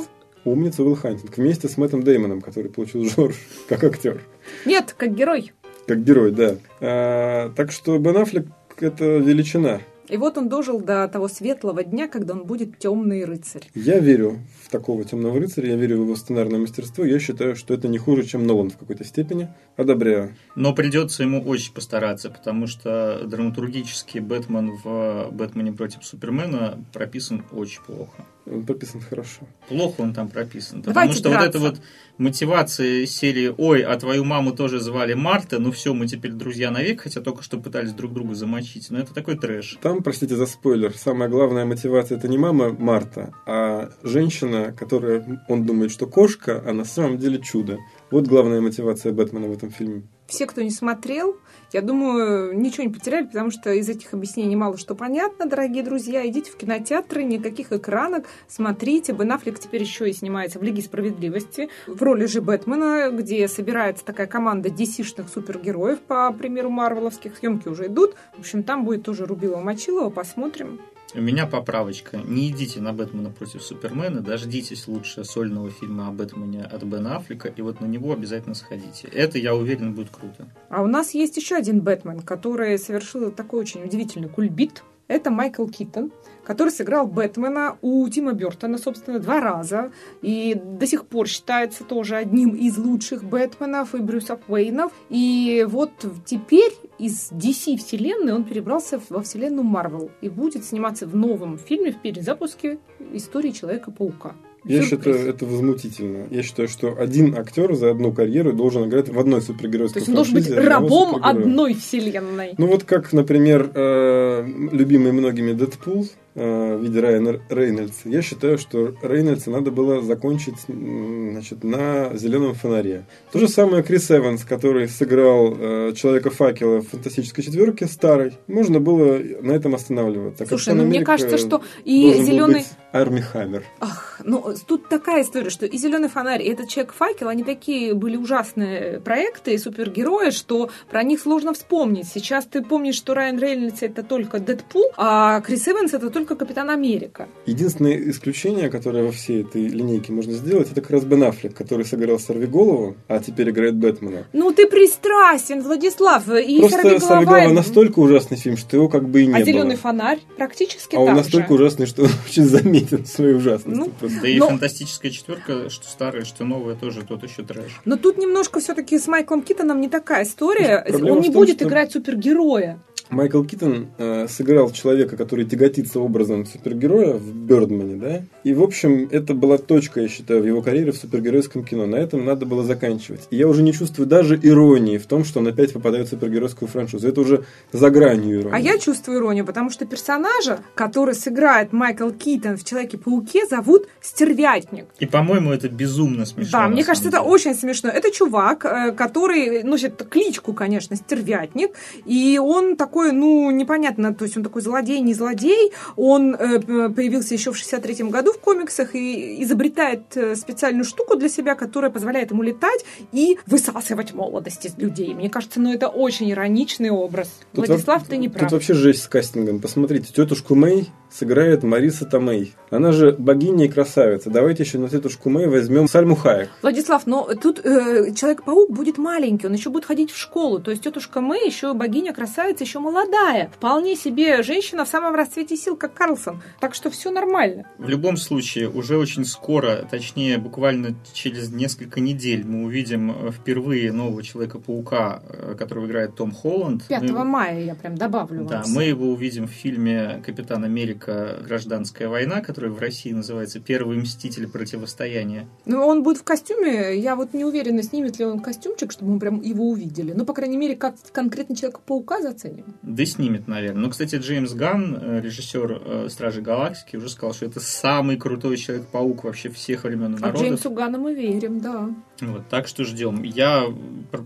Умница Уилл Хантинг вместе с Мэттом Деймоном, который получил Жорж как актер, Нет, как герой. как герой, да. А, так что Бен Аффлек это величина. И вот он дожил до того светлого дня, когда он будет темный рыцарь. Я верю в такого темного рыцаря, я верю в его сценарное мастерство. Я считаю, что это не хуже, чем Нолан в какой-то степени. Одобряю. Но придется ему очень постараться, потому что драматургический Бэтмен в «Бэтмене против Супермена» прописан очень плохо. Он прописан хорошо. Плохо он там прописан. Потому Давайте что вот драться. эта вот мотивация серии «Ой, а твою маму тоже звали Марта, ну все, мы теперь друзья навек», хотя только что пытались друг друга замочить. Но это такой трэш. Там, простите за спойлер, самая главная мотивация это не мама Марта, а женщина, которая, он думает, что кошка, а на самом деле чудо. Вот главная мотивация Бэтмена в этом фильме. Все, кто не смотрел, я думаю, ничего не потеряли, потому что из этих объяснений мало что понятно, дорогие друзья. Идите в кинотеатры, никаких экранок, смотрите. Бен Аффлек теперь еще и снимается в Лиге Справедливости в роли же Бэтмена, где собирается такая команда DC-шных супергероев, по примеру марвеловских. Съемки уже идут. В общем, там будет тоже Рубилова Мочилова, посмотрим. У меня поправочка. Не идите на Бэтмена против Супермена, дождитесь лучше сольного фильма о Бэтмене от Бена Аффлека, и вот на него обязательно сходите. Это, я уверен, будет круто. А у нас есть еще один Бэтмен, который совершил такой очень удивительный кульбит. Это Майкл Киттон, который сыграл Бэтмена у Тима Бертона, собственно, два раза. И до сих пор считается тоже одним из лучших Бэтменов и Брюсов Уэйнов. И вот теперь из DC-вселенной он перебрался во вселенную Марвел и будет сниматься в новом фильме в перезапуске истории Человека-паука. Я Сюрприз. считаю, это возмутительно. Я считаю, что один актер за одну карьеру должен играть в одной То супергеройской есть он должен быть рабом одной вселенной. Ну вот как, например, э, любимый многими Дэдпул в виде Райана Рейнольдса. Я считаю, что Рейнольдса надо было закончить значит, на зеленом фонаре. То же самое Крис Эванс, который сыграл э, Человека-факела в «Фантастической четверке» старой. Можно было на этом останавливаться. Слушай, Капитан ну мне кажется, что и зеленый... Арми Хаммер. Ах, ну тут такая история, что и Зеленый фонарь, и этот человек факел, они такие были ужасные проекты и супергерои, что про них сложно вспомнить. Сейчас ты помнишь, что Райан Рейнольдс это только Дэдпул, а Крис Эванс это только Капитан Америка. Единственное исключение, которое во всей этой линейке можно сделать, это как раз Бен Аффлек, который сыграл Сорвиголову, а теперь играет Бэтмена. Ну ты пристрастен, Владислав, и Просто «Сорвиголова», Сорвиголова настолько ужасный фильм, что его как бы и не а было. Зеленый фонарь практически а он настолько же. ужасный, что он очень заметен в своей ужасности. Ну, Просто. Да и Но- фантастическая четверка, что старая, что новая, тоже тот еще трэш. Но тут немножко все-таки с Майклом Китоном не такая история. Проблема Он не том, будет что- играть супергероя. Майкл Китон э, сыграл человека, который тяготится образом супергероя в Бёрдмане, да? И, в общем, это была точка, я считаю, в его карьере в супергеройском кино. На этом надо было заканчивать. И я уже не чувствую даже иронии в том, что он опять попадает в супергеройскую франшизу. Это уже за гранью иронии. А я чувствую иронию, потому что персонажа, который сыграет Майкл Китон в Человеке-пауке, зовут Стервятник. И, по-моему, это безумно смешно. Да, мне кажется, это деле. очень смешно. Это чувак, э, который носит кличку, конечно, Стервятник, и он такой, ну, непонятно, то есть он такой злодей, не злодей, он э, появился еще в 63-м году в комиксах и изобретает э, специальную штуку для себя, которая позволяет ему летать и высасывать молодость из людей. Мне кажется, ну, это очень ироничный образ. Тут Владислав, во- ты не Тут прав. вообще жесть с кастингом. Посмотрите, тетушку Мэй сыграет Мариса Томей. Она же богиня и красавица. Давайте еще на тетушку Мэй возьмем Сальму Хаек. Владислав, но тут э, Человек-паук будет маленький, он еще будет ходить в школу. То есть тетушка Мэй еще богиня, красавица, еще молодая, вполне себе женщина в самом расцвете сил, как Карлсон. Так что все нормально. В любом случае, уже очень скоро, точнее, буквально через несколько недель мы увидим э, впервые нового Человека-паука, э, которого играет Том Холланд. 5 мы... мая, я прям добавлю. Да, мы его увидим в фильме «Капитан Америка. Гражданская война», который в России называется «Первый мститель противостояния». Ну, он будет в костюме. Я вот не уверена, снимет ли он костюмчик, чтобы мы прям его увидели. Ну, по крайней мере, как конкретно Человека-паука заценим. Да снимет, наверное. Ну, кстати, Джеймс Ганн, э, режиссер «Стражи Галактики», уже сказал, что это самый крутой Человек-паук вообще всех времен и народов. А Джеймсу Ганну мы верим, да. Вот, так что ждем. Я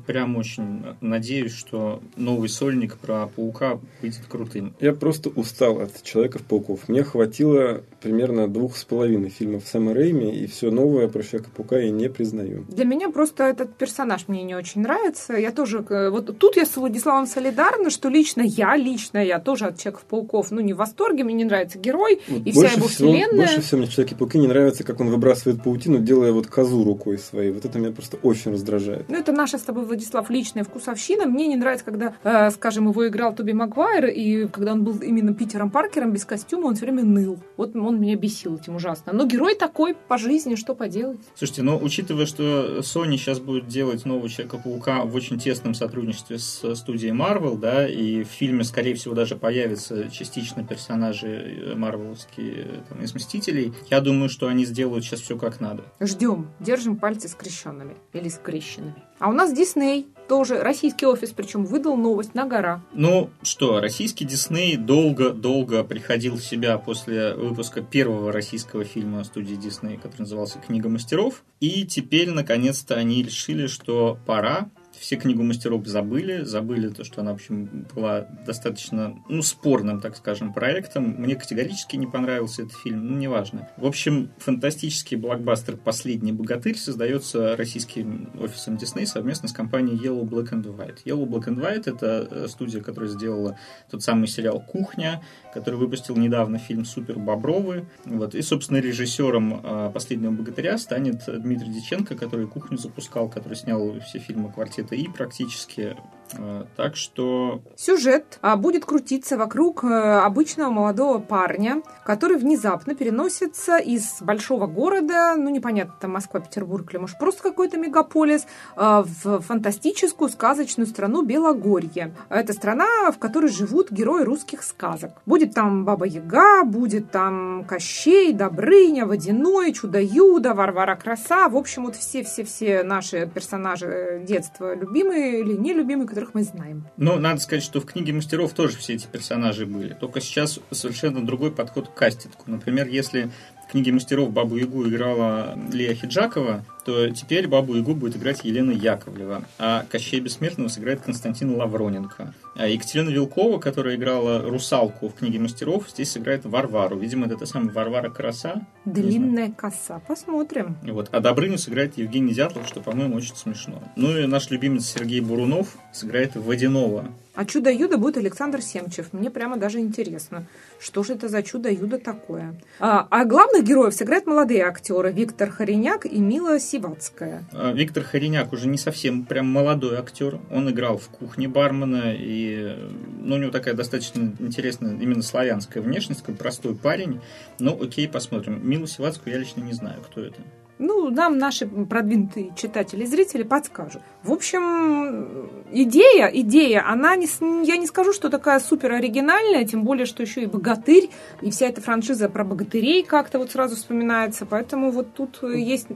прям очень надеюсь, что новый сольник про паука будет крутым. Я просто устал от Человеков-пауков. Мне хватило примерно двух с половиной фильмов Сэма Рэйми, и все новое про Человека-паука я не признаю. Для меня просто этот персонаж мне не очень нравится. Я тоже... Вот тут я с Владиславом солидарна, что лично я, лично я тоже от Человеков-пауков, ну, не в восторге, мне не нравится герой вот и вся его всего, вселенная. Больше всего мне Человеки-пауки не нравится, как он выбрасывает паутину, делая вот козу рукой своей. Вот это меня просто очень раздражает. Ну, это наша с тобой, Владислав, личная вкусовщина. Мне не нравится, когда, э, скажем, его играл Тоби Магуайр, и когда он был именно Питером Паркером без костюма, он все время ныл. Вот он меня бесил этим ужасно. Но герой такой по жизни, что поделать? Слушайте, ну, учитывая, что Sony сейчас будет делать нового Человека-паука в очень тесном сотрудничестве с студией Marvel, да, и в фильме, скорее всего, даже появятся частично персонажи э, марвеловские там, из Мстителей, я думаю, что они сделают сейчас все как надо. Ждем. Держим пальцы скрещенными или скрещенными. А у нас Дисней тоже российский офис, причем выдал новость на гора. Ну что, российский Дисней долго-долго приходил в себя после выпуска первого российского фильма студии Дисней, который назывался «Книга мастеров». И теперь, наконец-то, они решили, что пора все книгу мастеров забыли, забыли то, что она, в общем, была достаточно, ну, спорным, так скажем, проектом. Мне категорически не понравился этот фильм, ну, неважно. В общем, фантастический блокбастер «Последний богатырь» создается российским офисом Disney совместно с компанией Yellow Black and White. Yellow Black and White — это э, студия, которая сделала тот самый сериал «Кухня», который выпустил недавно фильм «Супер Бобровы». Вот. И, собственно, режиссером э, «Последнего богатыря» станет Дмитрий Диченко, который «Кухню» запускал, который снял все фильмы «Квартета и» практически. Э, так что... Сюжет а, будет крутиться вокруг э, обычного молодого парня, который внезапно переносится из большого города, ну, непонятно, там Москва, Петербург или, может, просто какой-то мегаполис, э, в фантастическую сказочную страну Белогорье. Это страна, в которой живут герои русских сказок. Будет там Баба-Яга, будет там Кощей, Добрыня, Водяной, Чудо-Юдо, Варвара Краса. В общем, вот все-все-все наши персонажи детства любимые или нелюбимые, которых мы знаем. Ну, надо сказать, что в книге мастеров тоже все эти персонажи были. Только сейчас совершенно другой подход к кастингу. Например, если в книге мастеров Бабу Ягу играла Лия Хиджакова, то теперь Бабу Ягу будет играть Елена Яковлева, а Кощей Бессмертного сыграет Константин Лавроненко. А Екатерина Вилкова, которая играла русалку в книге мастеров, здесь сыграет Варвару. Видимо, это та самая Варвара Краса. Длинная коса. Посмотрим. Вот. А Добрыню сыграет Евгений Дятлов, что, по-моему, очень смешно. Ну и наш любимец Сергей Бурунов сыграет Водяного. А чудо-юдо будет Александр Семчев. Мне прямо даже интересно, что же это за чудо-юдо такое. А, а главных героев сыграют молодые актеры Виктор Хореняк и Мила Сивацкая. А, Виктор Хореняк уже не совсем прям молодой актер. Он играл в кухне бармена, и ну, у него такая достаточно интересная именно славянская внешность, такой простой парень. Ну, окей, посмотрим. Милу Сивацкую я лично не знаю, кто это. Ну, нам наши продвинутые читатели и зрители подскажут. В общем, идея, идея, она не, я не скажу, что такая супер оригинальная, тем более, что еще и богатырь, и вся эта франшиза про богатырей как-то вот сразу вспоминается, поэтому вот тут есть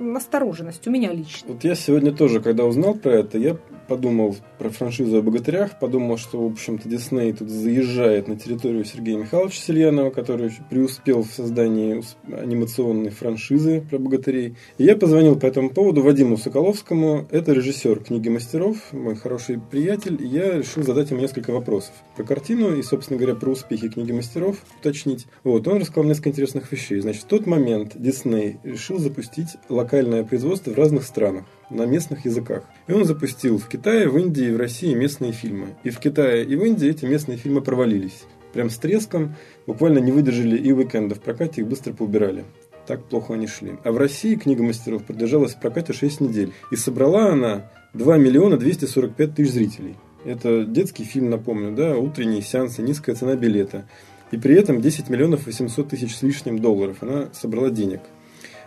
настороженность у меня лично. Вот я сегодня тоже, когда узнал про это, я подумал про франшизу о богатырях, подумал, что, в общем-то, Дисней тут заезжает на территорию Сергея Михайловича Сельянова, который преуспел в создании анимационной франшизы про богатырей. И я позвонил по этому поводу Вадиму Соколовскому, это режиссер «Книги мастеров», мой хороший приятель, и я решил задать ему несколько вопросов про картину и, собственно говоря, про успехи «Книги мастеров» уточнить. Вот, он рассказал несколько интересных вещей. Значит, в тот момент Дисней решил запустить локальное производство в разных странах на местных языках. И он запустил в Китае, в Индии и в России местные фильмы. И в Китае, и в Индии эти местные фильмы провалились. Прям с треском, буквально не выдержали и уикенда в прокате, их быстро поубирали. Так плохо они шли. А в России книга мастеров продержалась в прокате 6 недель. И собрала она 2 миллиона 245 тысяч зрителей. Это детский фильм, напомню, да, утренние сеансы, низкая цена билета. И при этом 10 миллионов 800 тысяч с лишним долларов она собрала денег.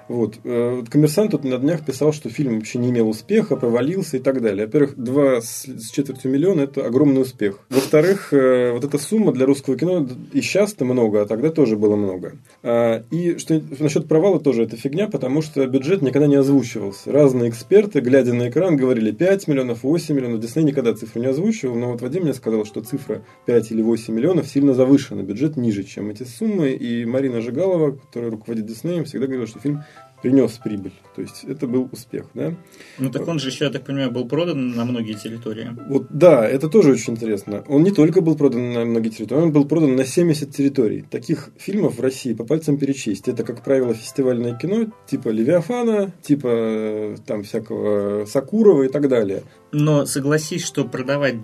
Вот. Э, коммерсант тут на днях писал, что фильм вообще не имел успеха, провалился и так далее. Во-первых, два с четвертью миллиона – это огромный успех. Во-вторых, э, вот эта сумма для русского кино и сейчас-то много, а тогда тоже было много. А, и что насчет провала тоже это фигня, потому что бюджет никогда не озвучивался. Разные эксперты, глядя на экран, говорили 5 миллионов, 8 миллионов. Дисней никогда цифру не озвучивал, но вот Вадим мне сказал, что цифра 5 или 8 миллионов сильно завышена, бюджет ниже, чем эти суммы. И Марина Жигалова, которая руководит Диснеем, всегда говорила, что фильм принес прибыль. То есть это был успех, да? Ну так он же еще, я так понимаю, был продан на многие территории. Вот да, это тоже очень интересно. Он не только был продан на многие территории, он был продан на 70 территорий. Таких фильмов в России по пальцам перечесть. Это, как правило, фестивальное кино типа Левиафана, типа э, там всякого Сакурова и так далее. Но согласись, что продавать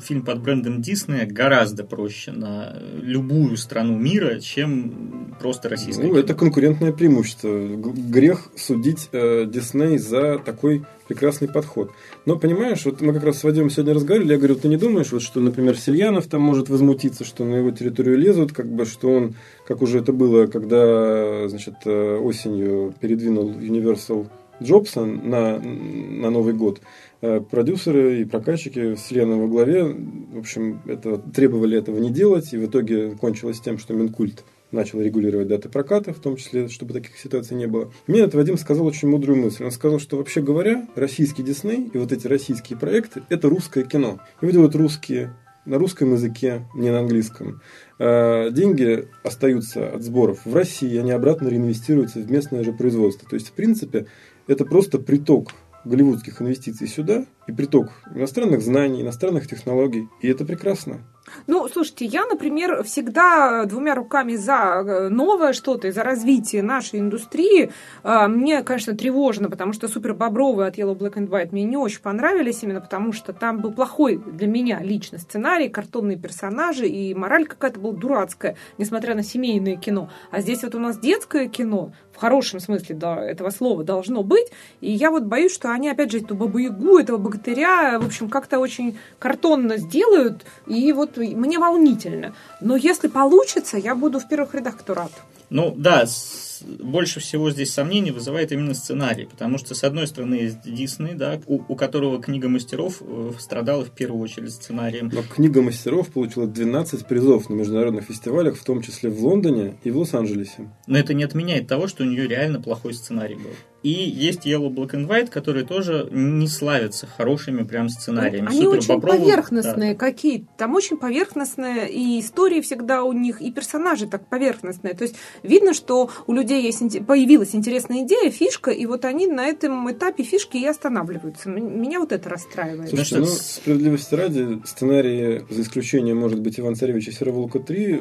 фильм под брендом Диснея гораздо проще на любую страну мира, чем просто российское Ну, кино. это конкурентное преимущество. Грех судить э, Дисней за такой прекрасный подход. Но понимаешь, вот мы как раз с Вадимом сегодня разговаривали, я говорю, ты не думаешь, вот, что, например, Сельянов там может возмутиться, что на его территорию лезут, как бы, что он, как уже это было, когда, значит, э, осенью передвинул Universal Джобсон на, на Новый год, Э, продюсеры и прокатчики с Леном во главе, в общем, это, требовали этого не делать, и в итоге кончилось тем, что Минкульт начал регулировать даты проката, в том числе, чтобы таких ситуаций не было. Мне этот Вадим сказал очень мудрую мысль. Он сказал, что вообще говоря, российский Дисней и вот эти российские проекты – это русское кино. Его делают русские, на русском языке, не на английском. Э, Деньги остаются от сборов в России, они обратно реинвестируются в местное же производство. То есть, в принципе, это просто приток голливудских инвестиций сюда и приток иностранных знаний, иностранных технологий. И это прекрасно. Ну, слушайте, я, например, всегда двумя руками за э, новое что-то за развитие нашей индустрии. А, Мне, конечно, тревожно, потому что супер бобровые от Yellow Black and White мне не очень понравились, именно потому что там был плохой для меня лично сценарий, картонные персонажи, и мораль какая-то была дурацкая, несмотря на семейное кино. А здесь вот у нас детское кино, в хорошем смысле да, этого слова, должно быть. И я вот боюсь, что они, опять же, эту бабу-ягу, этого богатыря, в общем, как-то очень картонно сделают. И вот мне волнительно. Но если получится, я буду в первых рядах, кто рад. Ну да, больше всего здесь сомнений вызывает именно сценарий, потому что с одной стороны есть Дисней, да, у, у которого книга мастеров э, страдала в первую очередь сценарием. Но книга мастеров получила 12 призов на международных фестивалях, в том числе в Лондоне и в Лос-Анджелесе. Но это не отменяет того, что у нее реально плохой сценарий был. И есть Yellow Black and White, которые тоже не славятся хорошими прям сценариями. Они Супер очень Бобровых, поверхностные какие-то. Там очень поверхностные и истории всегда у них, и персонажи так поверхностные. То есть видно, что у людей есть, появилась интересная идея, фишка, и вот они на этом этапе фишки и останавливаются. Меня вот это расстраивает. Слушайте, ну, справедливости ради, сценарии, за исключением, может быть, Иван Царевич и Сероволка 3,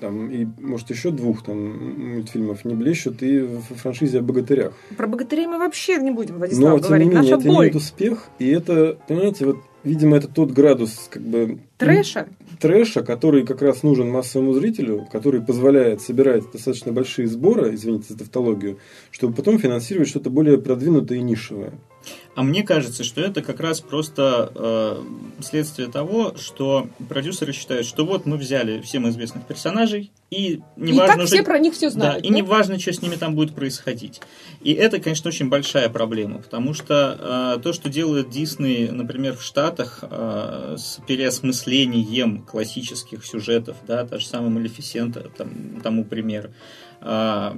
там, и, может, еще двух там мультфильмов не блещут, и в франшизе о богатырях. Про богатырей мы вообще не будем, Владислав, Но, тем говорить. не менее, Наша это боль. имеет успех, и это, понимаете, вот, видимо, это тот градус, как бы... Трэша. трэша, который как раз нужен массовому зрителю, который позволяет собирать достаточно большие сборы, извините за тавтологию, чтобы потом финансировать что-то более продвинутое и нишевое. А мне кажется, что это как раз просто э, следствие того, что продюсеры считают, что вот мы взяли всем известных персонажей, и И неважно так все про них все Да, знают. и не важно, что с ними там будет происходить. И это, конечно, очень большая проблема, потому что э, то, что делает Дисней, например, в Штатах э, с переосмыслением классических сюжетов, да, та же самая Малефисента, там, тому пример. Э,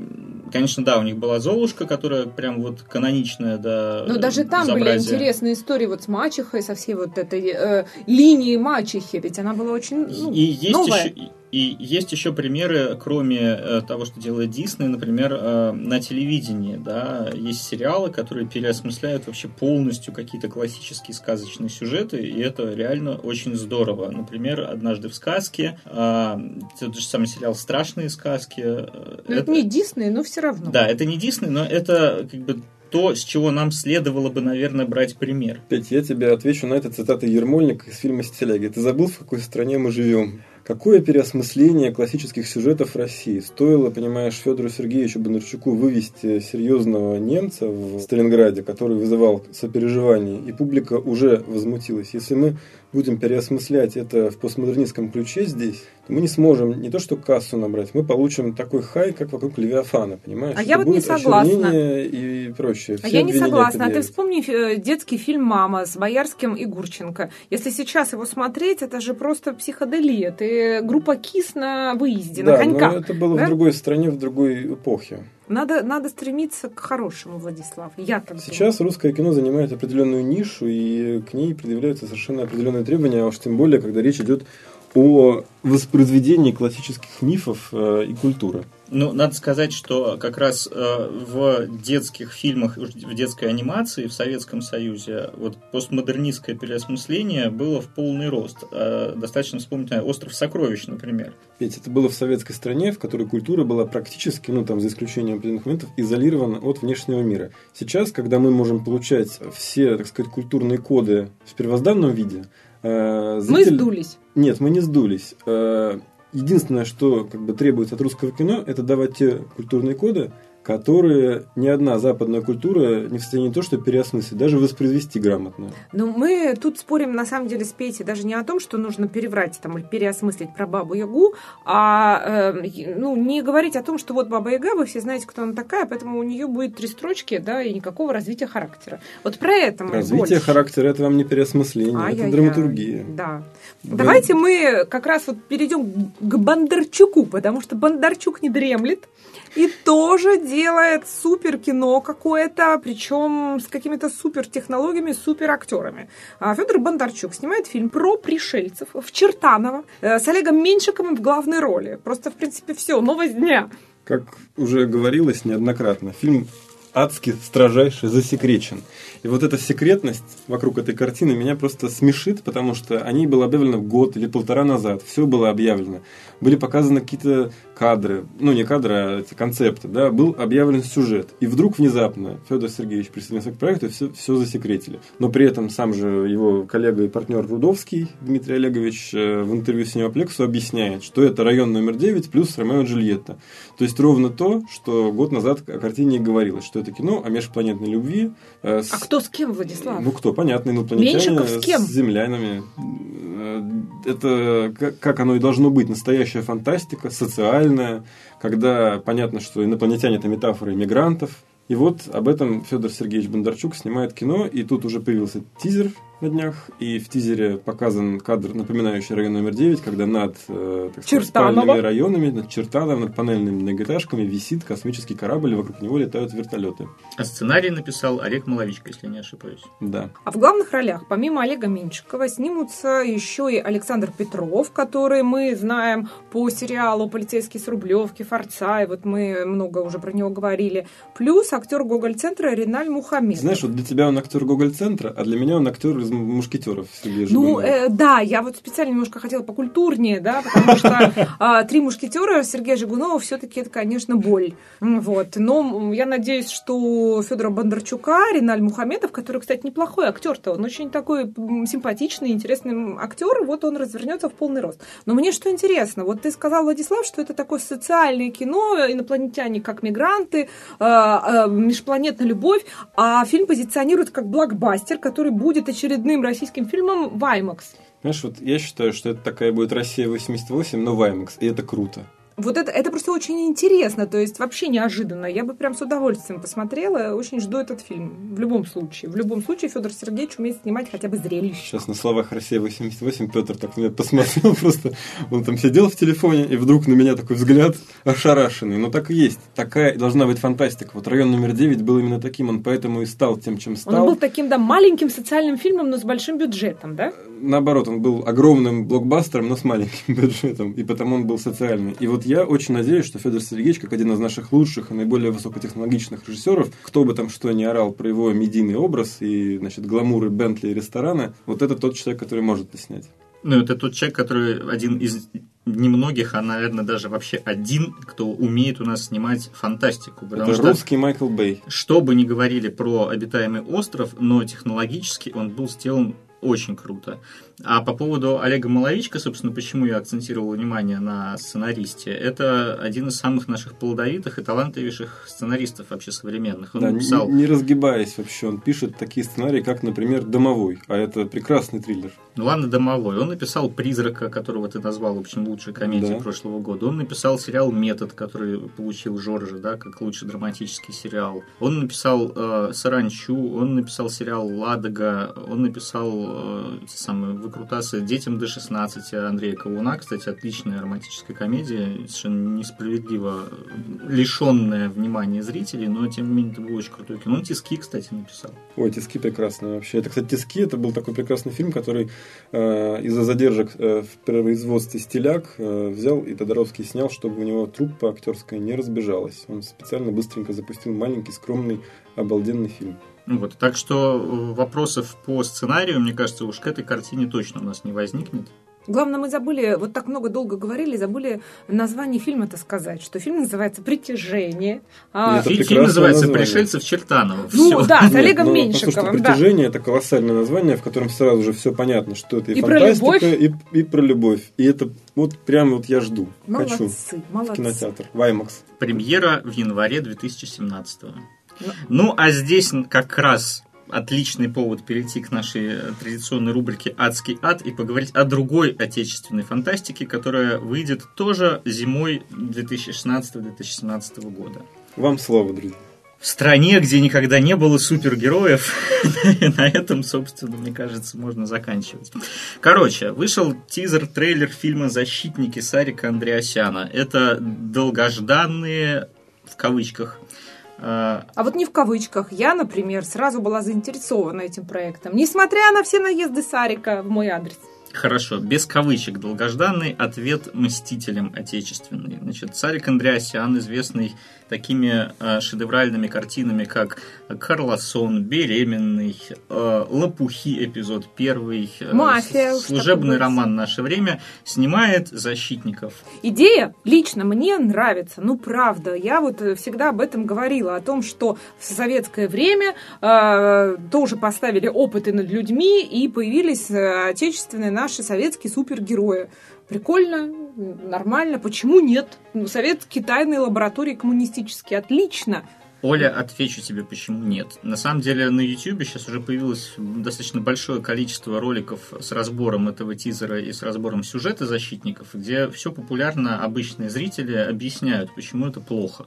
конечно, да, у них была Золушка, которая прям вот каноничная, да. Но даже там были безобразие. интересные истории вот с мачехой, со всей вот этой э, линией мачехи, ведь она была очень ну, и есть новая. еще и есть еще примеры, кроме э, того, что делает Дисней, например, э, на телевидении, да, есть сериалы, которые переосмысляют вообще полностью какие-то классические сказочные сюжеты, и это реально очень здорово. Например, однажды в сказке, э, тот же самый сериал "Страшные сказки". Ну, это, не Дисней, но все равно. да, это не Дисней, но это как бы то, с чего нам следовало бы, наверное, брать пример. Петь, я тебе отвечу на это цитатой Ермольника из фильма «Стиляги». Ты забыл, в какой стране мы живем? Какое переосмысление классических сюжетов России? Стоило, понимаешь, Федору Сергеевичу Бондарчуку вывести серьезного немца в Сталинграде, который вызывал сопереживание, и публика уже возмутилась. Если мы будем переосмыслять это в постмодернистском ключе здесь, то мы не сможем не то что кассу набрать, мы получим такой хай, как вокруг Левиафана, понимаешь? А я вот не согласна. и прочее. А я не согласна. А ты вспомни э, детский фильм «Мама» с Боярским и Гурченко. Если сейчас его смотреть, это же просто психоделия. Ты группа КИС на выезде, да, на коньках. но это было да? в другой стране, в другой эпохе. Надо, надо стремиться к хорошему, Владислав. Я так Сейчас русское кино занимает определенную нишу, и к ней предъявляются совершенно определенные требования, а уж тем более, когда речь идет о воспроизведении классических мифов э, и культуры. Ну, надо сказать, что как раз э, в детских фильмах, в детской анимации в Советском Союзе вот постмодернистское переосмысление было в полный рост. Э, достаточно вспомнить «Остров сокровищ», например. Ведь это было в советской стране, в которой культура была практически, ну там за исключением определенных моментов, изолирована от внешнего мира. Сейчас, когда мы можем получать все, так сказать, культурные коды в первозданном виде, э, зритель... Мы сдулись. Нет, мы не сдулись. Э, единственное, что как бы требуется от русского кино, это давать те культурные коды, которые ни одна западная культура не в состоянии то, что переосмыслить, даже воспроизвести грамотно. Ну, мы тут спорим, на самом деле, с Петей даже не о том, что нужно переврать там, или переосмыслить про Бабу Ягу, а э, ну, не говорить о том, что вот Баба Яга, вы все знаете, кто она такая, поэтому у нее будет три строчки, да, и никакого развития характера. Вот про это мы Развитие больше. характера – это вам не переосмысление, а это драматургия. Да. Вы... Давайте мы как раз вот перейдем к Бондарчуку, потому что Бондарчук не дремлет и тоже делает супер кино какое-то, причем с какими-то супер технологиями, супер актерами. А Федор Бондарчук снимает фильм про пришельцев в Чертаново э, с Олегом Меньшиковым в главной роли. Просто, в принципе, все, новость дня. Как уже говорилось неоднократно, фильм адски строжайше засекречен. И вот эта секретность вокруг этой картины меня просто смешит, потому что о ней было объявлено год или полтора назад. Все было объявлено. Были показаны какие-то кадры, ну не кадры, а эти концепты, да, был объявлен сюжет. И вдруг внезапно Федор Сергеевич присоединился к проекту и все, все засекретили. Но при этом сам же его коллега и партнер Рудовский Дмитрий Олегович э, в интервью с Синеплексу объясняет, что это район номер 9 плюс Ромео и Джульетта. То есть ровно то, что год назад о картине и говорилось, что это кино о межпланетной любви. Э, с... А кто с кем, Владислав? Ну кто, понятно, инопланетяне Меньшиков с, кем? с землянами. Э, это как оно и должно быть, настоящая фантастика, социальная, когда понятно, что инопланетяне это метафоры иммигрантов. И вот об этом Федор Сергеевич Бондарчук снимает кино, и тут уже появился тизер на днях, и в тизере показан кадр, напоминающий район номер 9, когда над э, так сказать, спальными районами, над Чертановым, над панельными многоэтажками висит космический корабль, и вокруг него летают вертолеты. А сценарий написал Олег Маловичко, если не ошибаюсь. Да. А в главных ролях, помимо Олега Меньшикова, снимутся еще и Александр Петров, который мы знаем по сериалу «Полицейский с Рублевки», «Форца», и вот мы много уже про него говорили. Плюс актер Гоголь-центра Риналь Мухаммед. Знаешь, вот для тебя он актер Гоголь-центра, а для меня он актер из мушкетеров Сергея Ну, э, да, я вот специально немножко хотела покультурнее, да, потому что э, три мушкетера Сергея Жигунова все-таки это, конечно, боль. Вот. Но я надеюсь, что Федора Бондарчука, Риналь Мухамедов, который, кстати, неплохой актер-то, он очень такой симпатичный, интересный актер, вот он развернется в полный рост. Но мне что интересно, вот ты сказал, Владислав, что это такое социальное кино, инопланетяне как мигранты, э, э, межпланетная любовь, а фильм позиционирует как блокбастер, который будет очередным очередным российским фильмом «Ваймакс». Знаешь, вот я считаю, что это такая будет Россия 88, но Ваймакс, и это круто. Вот это, это просто очень интересно, то есть вообще неожиданно. Я бы прям с удовольствием посмотрела, очень жду этот фильм. В любом случае. В любом случае Федор Сергеевич умеет снимать хотя бы зрелище. Сейчас на словах Россия 88 Петр так на меня посмотрел просто. Он там сидел в телефоне, и вдруг на меня такой взгляд ошарашенный. Но так и есть. Такая должна быть фантастика. Вот район номер 9 был именно таким, он поэтому и стал тем, чем стал. Он был таким, да, маленьким социальным фильмом, но с большим бюджетом, да? Наоборот, он был огромным блокбастером, но с маленьким бюджетом, и потому он был социальный. И вот я очень надеюсь, что Федор Сергеевич, как один из наших лучших и наиболее высокотехнологичных режиссеров, кто бы там что ни орал про его медийный образ и, значит, гламуры Бентли и ресторана, вот это тот человек, который может это снять. Ну, это тот человек, который один из немногих, а, наверное, даже вообще один, кто умеет у нас снимать фантастику. Потому это что, русский Майкл Бэй. Что бы ни говорили про обитаемый остров, но технологически он был сделан очень круто. А по поводу Олега Маловичка, собственно, почему я акцентировал внимание на сценаристе, это один из самых наших плодовитых и талантливейших сценаристов вообще современных. Он да, написал... не, не разгибаясь вообще, он пишет такие сценарии, как, например, «Домовой», а это прекрасный триллер. Ну ладно, «Домовой». Он написал «Призрака», которого ты назвал, в общем, лучшей комедией да. прошлого года. Он написал сериал «Метод», который получил Жоржа, да, как лучший драматический сериал. Он написал э, «Саранчу», он написал сериал «Ладога», он написал э, самые выкрутасы «Детям до 16» Андрея Кавуна, кстати, отличная романтическая комедия, совершенно несправедливо лишенная внимания зрителей, но тем не менее это было очень крутое кино. Он «Тиски», кстати, написал. Ой, «Тиски» прекрасно вообще. Это, кстати, «Тиски» это был такой прекрасный фильм, который э, из-за задержек э, в производстве «Стиляк» э, взял и Тодоровский снял, чтобы у него труппа актерская не разбежалась. Он специально быстренько запустил маленький, скромный, обалденный фильм. Вот, так что э, вопросов по сценарию, мне кажется, уж к этой картине точно у нас не возникнет. Главное, мы забыли, вот так много долго говорили, забыли название фильма-то сказать, что фильм называется «Притяжение». А... Фильм называется название. «Пришельцы в Чертаново». Ну все. да, с Олегом Нет, ну, Меньшиковым. «Притяжение» да. это колоссальное название, в котором сразу же все понятно, что это и, и фантастика, и, и про любовь. И это вот прямо вот я жду. Молодцы, хочу молодцы. в кинотеатр, в IMAX. Премьера в январе 2017 -го. Ну, а здесь как раз отличный повод перейти к нашей традиционной рубрике «Адский ад» и поговорить о другой отечественной фантастике, которая выйдет тоже зимой 2016-2017 года. Вам слово, друзья. В стране, где никогда не было супергероев, на этом, собственно, мне кажется, можно заканчивать. Короче, вышел тизер-трейлер фильма «Защитники» Сарика Андреасяна. Это долгожданные, в кавычках, а вот не в кавычках. Я, например, сразу была заинтересована этим проектом, несмотря на все наезды Сарика в мой адрес. Хорошо, без кавычек. Долгожданный ответ мстителям отечественный. Значит, Сарик Андреасян, известный такими э, шедевральными картинами, как Карлосон, Беременный, э, Лопухи, эпизод первый, э, Мафия, служебный роман «Наше время», снимает «Защитников». Идея лично мне нравится, ну правда. Я вот всегда об этом говорила, о том, что в советское время э, тоже поставили опыты над людьми и появились э, отечественные наши советские супергерои. Прикольно, нормально. Почему нет? Ну, советские тайные лаборатории коммунистические. Отлично. Оля, отвечу тебе, почему нет. На самом деле на YouTube сейчас уже появилось достаточно большое количество роликов с разбором этого тизера и с разбором сюжета защитников, где все популярно обычные зрители объясняют, почему это плохо.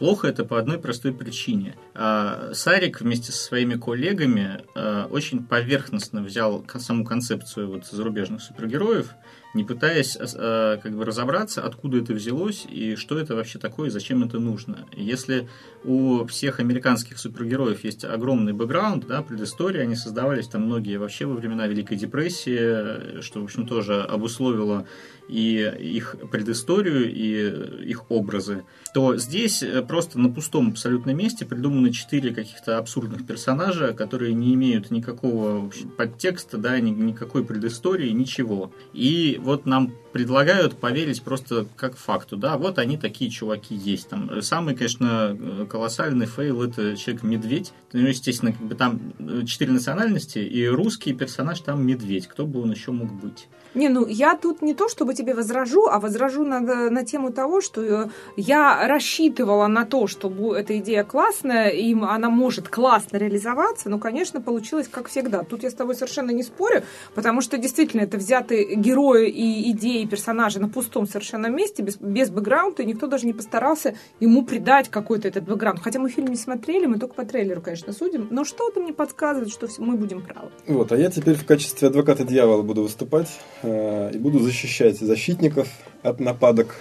Плохо это по одной простой причине. А, Сарик вместе со своими коллегами а, очень поверхностно взял саму концепцию вот зарубежных супергероев не пытаясь э, как бы разобраться, откуда это взялось и что это вообще такое и зачем это нужно. Если у всех американских супергероев есть огромный бэкграунд, да, предыстория, они создавались там многие вообще во времена Великой депрессии, что, в общем, тоже обусловило и их предысторию, и их образы, то здесь э, просто на пустом абсолютно месте придуманы четыре каких-то абсурдных персонажа, которые не имеют никакого подтекста, да, никакой предыстории, ничего. И вот нам предлагают поверить просто как факту, да, вот они такие чуваки есть. Там самый, конечно, колоссальный фейл это человек-медведь. Ну, естественно, как бы там э, четыре национальности, и русский персонаж там медведь. Кто бы он еще мог быть? Не, ну я тут не то, чтобы тебе возражу, а возражу на, на тему того, что э, я рассчитывала на то, что эта идея классная, и она может классно реализоваться, но, конечно, получилось как всегда. Тут я с тобой совершенно не спорю, потому что действительно это взятые герои и идеи персонажи на пустом совершенно месте, без, без бэкграунда, и никто даже не постарался ему придать какой-то этот бэкграунд. Хотя мы фильм не смотрели, мы только по трейлеру, конечно, судим, но что-то мне подсказывает, что мы будем правы. Вот, а я теперь в качестве адвоката дьявола буду выступать Э, и буду защищать защитников от нападок.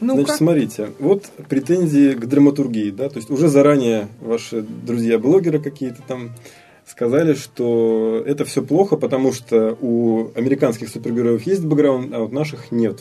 ну Значит, смотрите, вот претензии к драматургии, да, то есть уже заранее ваши друзья-блогеры какие-то там сказали, что это все плохо, потому что у американских супергероев есть бэкграунд, а у наших нет.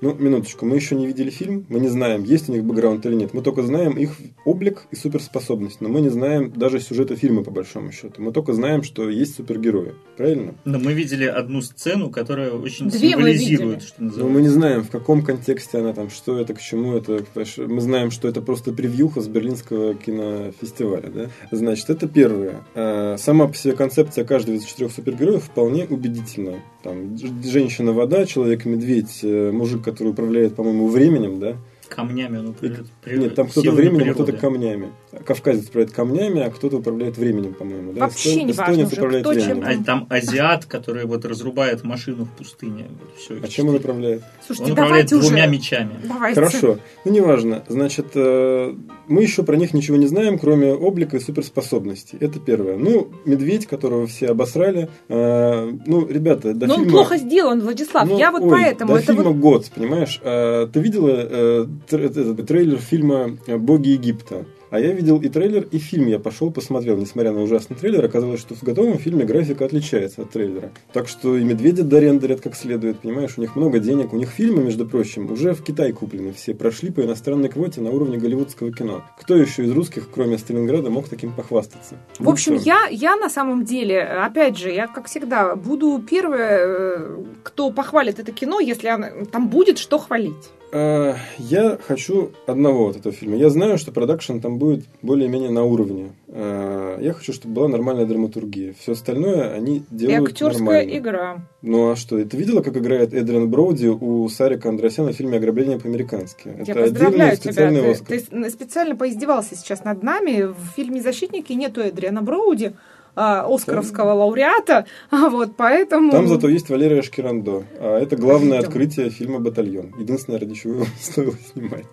Ну, минуточку, мы еще не видели фильм, мы не знаем, есть у них бэкграунд или нет. Мы только знаем их облик и суперспособность, но мы не знаем даже сюжета фильма, по большому счету. Мы только знаем, что есть супергерои. Правильно? Но мы видели одну сцену, которая очень Две мы символизирует, видели. что Но называется. мы не знаем, в каком контексте она там, что это, к чему это. Мы знаем, что это просто превьюха с Берлинского кинофестиваля. Да? Значит, это первое. А, Сама по себе концепция каждого из четырех супергероев вполне убедительна. Там, женщина-вода, человек-медведь, э, мужик, который управляет, по-моему, временем, да? Камнями, ну, при- при- Нет, там кто-то временем, а кто-то камнями. Кавказец управляет камнями, а кто-то управляет временем, по-моему. Да? Вообще Эстон- не важно эстонец уже, управляет кто чем временем. А там азиат, который вот разрубает машину в пустыне. Вот всё, А чем он управляет? Слушайте, Он управляет давайте двумя уже. мечами. Давайте. Хорошо. Ну, неважно. Значит, э, мы еще про них ничего не знаем, кроме облика и суперспособностей. Это первое. Ну, медведь, которого все обосрали. э, ну, ребята, до Но он фильма... плохо сделан, Владислав. Ну, я вот ой, поэтому. До это фильма вот... год, понимаешь? А, ты видела э, тр- этот трейлер фильма «Боги Египта»? А я видел и трейлер, и фильм я пошел, посмотрел. Несмотря на ужасный трейлер, оказалось, что в готовом фильме графика отличается от трейлера. Так что и медведя дорендерят как следует, понимаешь? У них много денег. У них фильмы, между прочим, уже в Китай куплены все. Прошли по иностранной квоте на уровне голливудского кино. Кто еще из русских, кроме Сталинграда, мог таким похвастаться? В общем, всё. я, я на самом деле, опять же, я, как всегда, буду первая, э, кто похвалит это кино, если она- там будет что хвалить. А, Я хочу одного от этого фильма. Я знаю, что продакшн там будет более-менее на уровне. А, Я хочу, чтобы была нормальная драматургия. Все остальное они И делают актерская нормально. игра. Ну а что? Ты видела, как играет Эдриан Броуди у Сарика Андреасяна в фильме «Ограбление по-американски»? Я Это поздравляю тебя. Ты, ты специально поиздевался сейчас над нами. В фильме «Защитники» нету Эдриана Броуди, а, оскаровского лауреата. А вот поэтому... Там зато есть Валерия Шкирандо. А это главное Ждем. открытие фильма «Батальон». Единственное, ради чего его стоило снимать.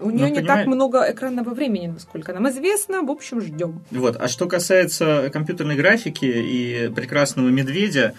У нее Ну, не понимаешь- так много экранного времени, насколько нам известно. В общем, ждем. Вот. А что касается компьютерной графики и прекрасного медведя,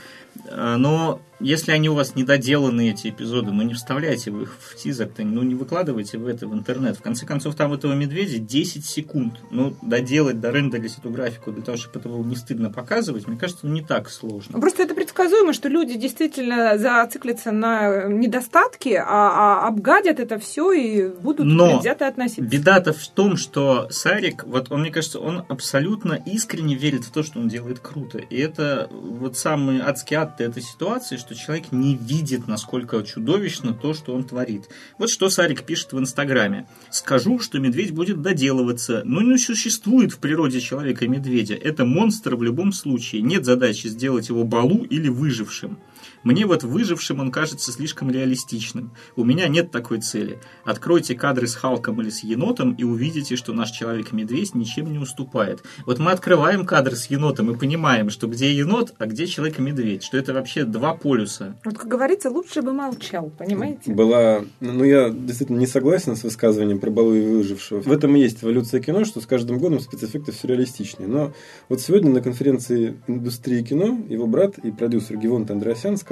э, но если они у вас недоделаны, эти эпизоды, ну не вставляйте вы их в тизер, ну не выкладывайте в это в интернет. В конце концов, там этого медведя 10 секунд. Ну, доделать, дорендерить эту графику для того, чтобы это было не стыдно показывать, мне кажется, ну, не так сложно. Просто это предсказуемо, что люди действительно зациклятся на недостатки, а, а обгадят это все и будут Но предвзято относиться. Беда-то в том, что Сарик, вот он, мне кажется, он абсолютно искренне верит в то, что он делает круто. И это вот самый адский ад этой ситуации, что человек не видит, насколько чудовищно то, что он творит. Вот что Сарик пишет в Инстаграме. «Скажу, что медведь будет доделываться, но не существует в природе человека медведя. Это монстр в любом случае. Нет задачи сделать его балу или выжившим. Мне вот выжившим он кажется слишком реалистичным. У меня нет такой цели. Откройте кадры с Халком или с енотом и увидите, что наш человек-медведь ничем не уступает. Вот мы открываем кадры с енотом и понимаем, что где енот, а где человек-медведь. Что это вообще два полюса. Вот, как говорится, лучше бы молчал, понимаете? была... Ну, я действительно не согласен с высказыванием про Балу и выжившего. В этом и есть эволюция кино, что с каждым годом спецэффекты все реалистичнее. Но вот сегодня на конференции индустрии кино его брат и продюсер Гивон Андреасян сказал,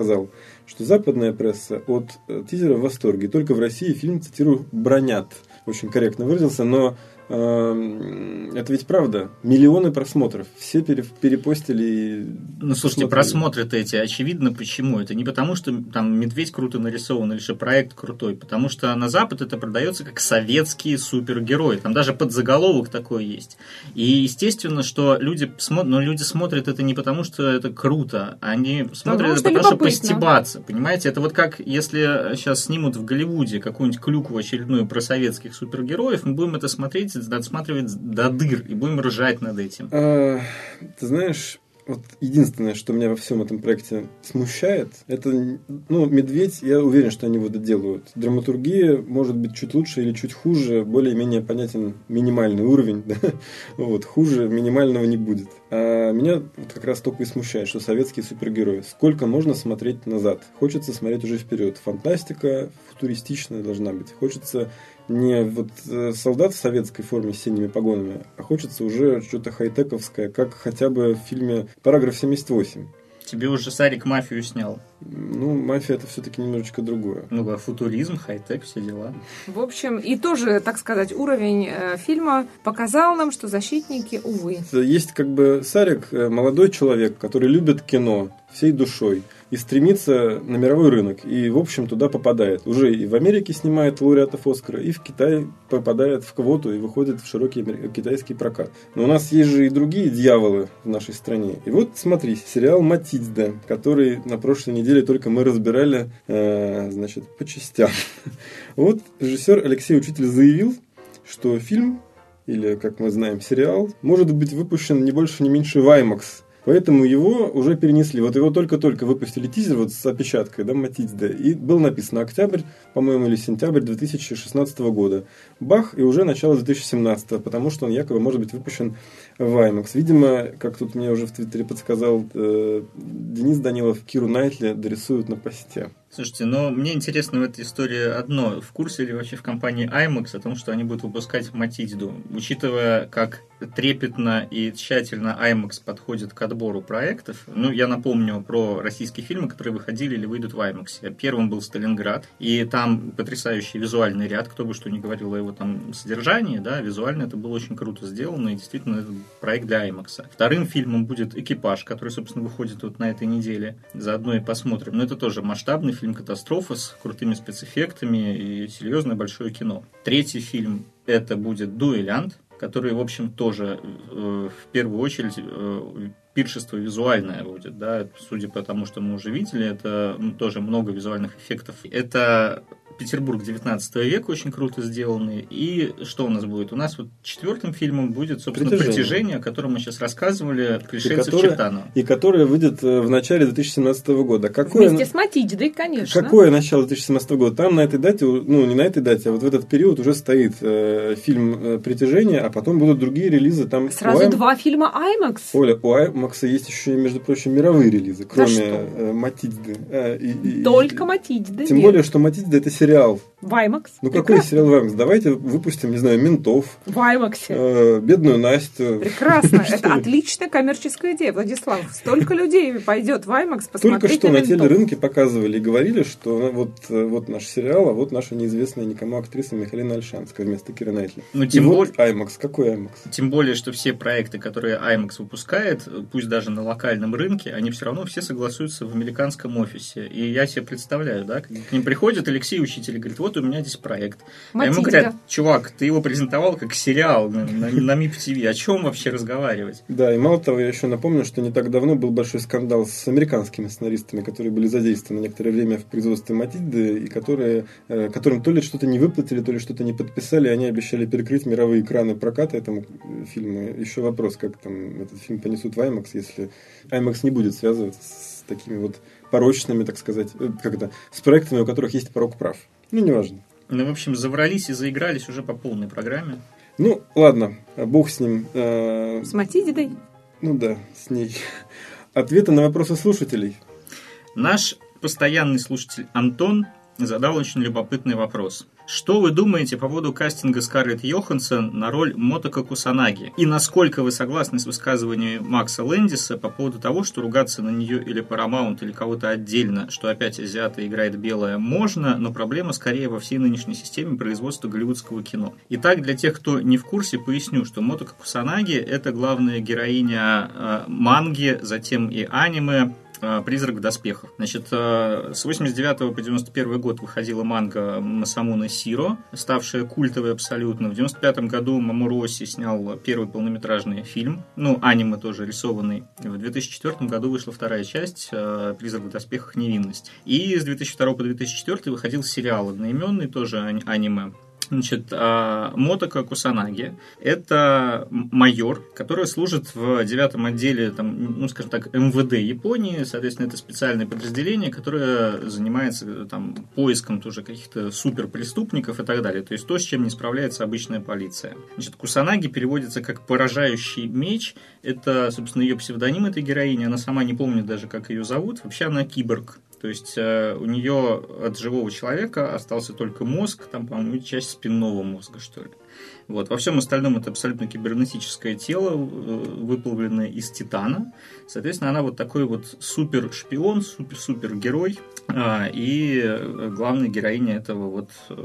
что западная пресса от э, тизера в восторге. Только в России фильм, цитирую, бронят. Очень корректно выразился, но это ведь правда. Миллионы просмотров. Все пере- перепостили и Ну, слушайте, просмотры-то эти очевидно почему. Это не потому, что там медведь круто нарисован или что проект крутой, потому что на Запад это продается как советские супергерои. Там даже подзаголовок такой есть. И естественно, что люди, смо... но люди смотрят это не потому, что это круто, они смотрят Потому это потому, что постебаться. Понимаете, это вот как если сейчас снимут в Голливуде какую-нибудь клюкву очередную про советских супергероев, мы будем это смотреть, отсматривать до дыр и будем ржать над этим. А, ты знаешь, вот единственное, что меня во всем этом проекте смущает, это, ну, «Медведь», я уверен, что они его доделают. Драматургия может быть чуть лучше или чуть хуже, более-менее понятен минимальный уровень, да? вот, хуже минимального не будет. А меня вот как раз только и смущает, что советские супергерои. Сколько можно смотреть назад? Хочется смотреть уже вперед. Фантастика футуристичная должна быть. Хочется не вот э, солдат в советской форме с синими погонами, а хочется уже что-то хай-тековское, как хотя бы в фильме «Параграф 78». Тебе уже Сарик мафию снял. Ну, мафия это все-таки немножечко другое. Ну, а футуризм, хай-тек, все дела. В общем, и тоже, так сказать, уровень э, фильма показал нам, что защитники, увы. Есть как бы Сарик, э, молодой человек, который любит кино всей душой. И стремится на мировой рынок. И, в общем, туда попадает. Уже и в Америке снимает лауреатов Оскара, и в Китай попадает в квоту и выходит в широкий китайский прокат. Но у нас есть же и другие дьяволы в нашей стране. И вот смотри, сериал «Матильда», который на прошлой неделе только мы разбирали, э, значит, по частям. Вот режиссер Алексей Учитель заявил, что фильм или, как мы знаем, сериал, может быть выпущен не больше, не меньше в IMAX. Поэтому его уже перенесли. Вот его только-только выпустили тизер вот с опечаткой, да, Матильда. И был написано октябрь, по-моему, или сентябрь 2016 года. Бах, и уже начало 2017, потому что он якобы может быть выпущен в IMAX. Видимо, как тут мне уже в Твиттере подсказал э, Денис Данилов, Киру Найтли дорисуют на посте. Слушайте, но мне интересно в этой истории одно. В курсе ли вообще в компании IMAX о том, что они будут выпускать Матильду? Учитывая, как трепетно и тщательно IMAX подходит к отбору проектов. Ну, я напомню про российские фильмы, которые выходили или выйдут в IMAX. Первым был «Сталинград», и там потрясающий визуальный ряд, кто бы что ни говорил о его там содержании, да, визуально это было очень круто сделано, и действительно это проект для IMAX. Вторым фильмом будет «Экипаж», который, собственно, выходит вот на этой неделе. Заодно и посмотрим. Но это тоже масштабный фильм «Катастрофа» с крутыми спецэффектами и серьезное большое кино. Третий фильм это будет «Дуэлянт», который, в общем, тоже э, в первую очередь э, пиршество визуальное будет, да, судя по тому, что мы уже видели, это тоже много визуальных эффектов. Это Петербург 19 века очень круто сделанный. И что у нас будет? У нас вот четвертым фильмом будет, собственно, «Притяжение», «Притяжение» о котором мы сейчас рассказывали, «Пришельцы в Чертаново». И которое выйдет э, в начале 2017 года. Какое, Вместе с Матильдой, конечно. Какое начало 2017 года? Там на этой дате, ну не на этой дате, а вот в этот период уже стоит э, фильм э, «Притяжение», а потом будут другие релизы. Там Сразу IM... два фильма IMAX. Оля, у IMAX есть еще, между прочим, мировые релизы, кроме э, Матильды. Э, и, Только Матильды. Тем нет. более, что Матильда это сериал. Ваймакс. Ну Прекрасно. какой сериал Ваймакс? Давайте выпустим, не знаю, ментов. Ваймаксе. Э, бедную Настю. Прекрасно. Это отличная коммерческая идея, Владислав. Столько людей пойдет Ваймакс посмотреть Только что на, на телерынке показывали и говорили, что вот, э, вот наш сериал, а вот наша неизвестная никому актриса Михалина Альшанская вместо Киры Найтли. Ну, тем и более... вот IMAX. Какой IMAX? Тем более, что все проекты, которые IMAX выпускает, пусть даже на локальном рынке, они все равно все согласуются в американском офисе. И я себе представляю, да, к ним приходит Алексей Учитель и говорит, вот у меня здесь проект. А ему говорят, чувак, ты его презентовал как сериал на, на, на МИП ТВ, о чем вообще разговаривать? Да, и мало того, я еще напомню, что не так давно был большой скандал с американскими сценаристами, которые были задействованы некоторое время в производстве Матильды, и которые, э, которым то ли что-то не выплатили, то ли что-то не подписали, они обещали перекрыть мировые экраны проката этому фильму. Еще вопрос, как там этот фильм понесут в IMAX, если IMAX не будет связываться с такими вот порочными, так сказать, э, как это, с проектами, у которых есть порог прав. Ну, неважно. Ну, в общем, заврались и заигрались уже по полной программе. Ну, ладно, бог с ним. Э, с Матидидой? Ну да, с ней. Ответы на вопросы слушателей. Наш постоянный слушатель Антон задал очень любопытный вопрос. Что вы думаете по поводу кастинга Скарлетт Йоханссон на роль Мотока Кусанаги? И насколько вы согласны с высказыванием Макса Лэндиса по поводу того, что ругаться на нее или Paramount, или кого-то отдельно, что опять азиата играет белая, можно, но проблема скорее во всей нынешней системе производства голливудского кино. Итак, для тех, кто не в курсе, поясню, что Мотока Кусанаги – это главная героиня э, манги, затем и аниме, «Призрак в доспехах». Значит, э, с 89 по 91 год выходила манга Масамуна Сиро, ставшая культовой абсолютно. В 95 году Мамуро снял первый полнометражный фильм, ну, аниме тоже рисованный. В 2004 году вышла вторая часть э, «Призрак в доспехах. Невинность». И с 2002 по 2004 выходил сериал одноименный, тоже аниме Значит, а, Мотока Кусанаги – это майор, который служит в девятом отделе, там, ну, скажем так, МВД Японии. Соответственно, это специальное подразделение, которое занимается там, поиском тоже каких-то суперпреступников и так далее. То есть то, с чем не справляется обычная полиция. Значит, Кусанаги переводится как «поражающий меч». Это, собственно, ее псевдоним этой героини. Она сама не помнит даже, как ее зовут. Вообще она киборг. То есть э, у нее от живого человека остался только мозг, там, по-моему, часть спинного мозга, что ли. Вот. Во всем остальном это абсолютно кибернетическое тело, выплавленное из титана. Соответственно, она вот такой вот супер шпион, супер-супер герой и главная героиня этого вот э,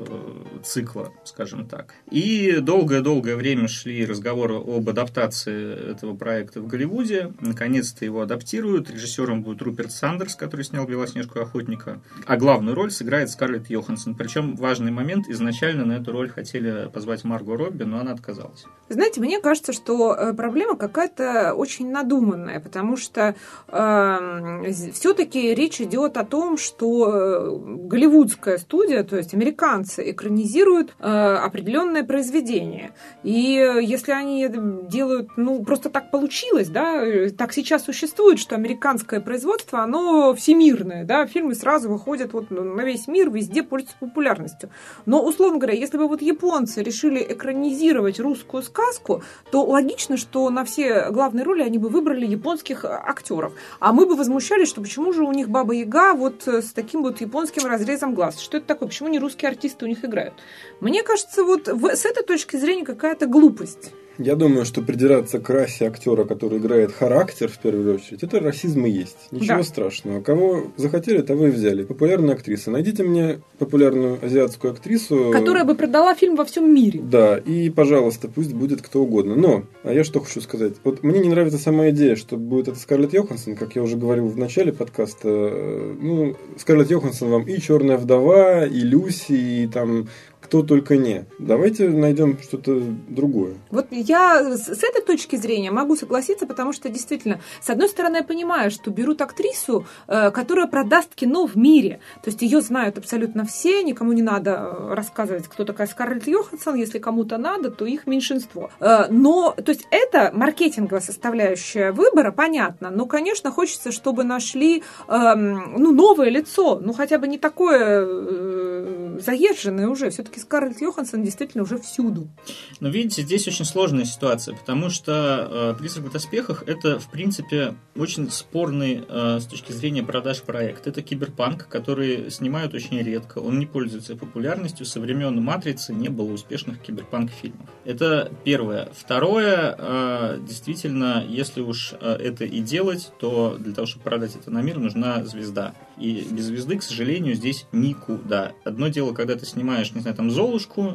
цикла, скажем так. И долгое-долгое время шли разговоры об адаптации этого проекта в Голливуде. Наконец-то его адаптируют. Режиссером будет Руперт Сандерс, который снял «Белоснежку охотника». А главную роль сыграет Скарлетт Йоханссон. Причем важный момент, изначально на эту роль хотели позвать Марго Робби, но она отказалась. Знаете, мне кажется, что э, проблема какая-то очень надуманная, потому что э, все-таки речь идет о том, что э, голливудская студия, то есть американцы, экранизируют э, определенное произведение. И э, если они делают, ну, просто так получилось, да, так сейчас существует, что американское производство, оно всемирное, да, фильмы сразу выходят вот на весь мир, везде пользуются популярностью. Но, условно говоря, если бы вот японцы решили экранизировать русскую сказку, то логично, что на все главные роли они бы выбрали японских актеров. А мы бы возмущались, что почему же у них Баба Яга вот с таким вот японским разрезом глаз. Что это такое? Почему не русские артисты у них играют? Мне кажется, вот с этой точки зрения какая-то глупость. Я думаю, что придираться к расе актера, который играет характер, в первую очередь, это расизм и есть. Ничего да. страшного. Кого захотели, того и взяли. Популярная актриса. Найдите мне популярную азиатскую актрису. Которая бы продала фильм во всем мире. Да, и, пожалуйста, пусть будет кто угодно. Но, а я что хочу сказать. Вот мне не нравится сама идея, что будет это Скарлетт Йоханссон, как я уже говорил в начале подкаста. Ну, Скарлетт Йоханссон вам и Черная вдова, и Люси, и там кто только не. Давайте найдем что-то другое. Вот я с этой точки зрения могу согласиться, потому что действительно, с одной стороны, я понимаю, что берут актрису, э, которая продаст кино в мире. То есть ее знают абсолютно все, никому не надо э, рассказывать, кто такая Скарлетт Йоханссон. Если кому-то надо, то их меньшинство. Э, но, то есть это маркетинговая составляющая выбора, понятно. Но, конечно, хочется, чтобы нашли эм, ну, новое лицо. Ну, хотя бы не такое заезженное уже. Все-таки все-таки Скарлетт Йоханссон действительно уже всюду. Но видите, здесь очень сложная ситуация, потому что э, «Призрак в доспехах» — это, в принципе, очень спорный э, с точки зрения продаж проект. Это киберпанк, который снимают очень редко, он не пользуется популярностью, со времен «Матрицы» не было успешных киберпанк-фильмов. Это первое. Второе, э, действительно, если уж э, это и делать, то для того, чтобы продать это на мир, нужна звезда. И без звезды, к сожалению, здесь никуда. Одно дело, когда ты снимаешь, не знаю, там Золушку,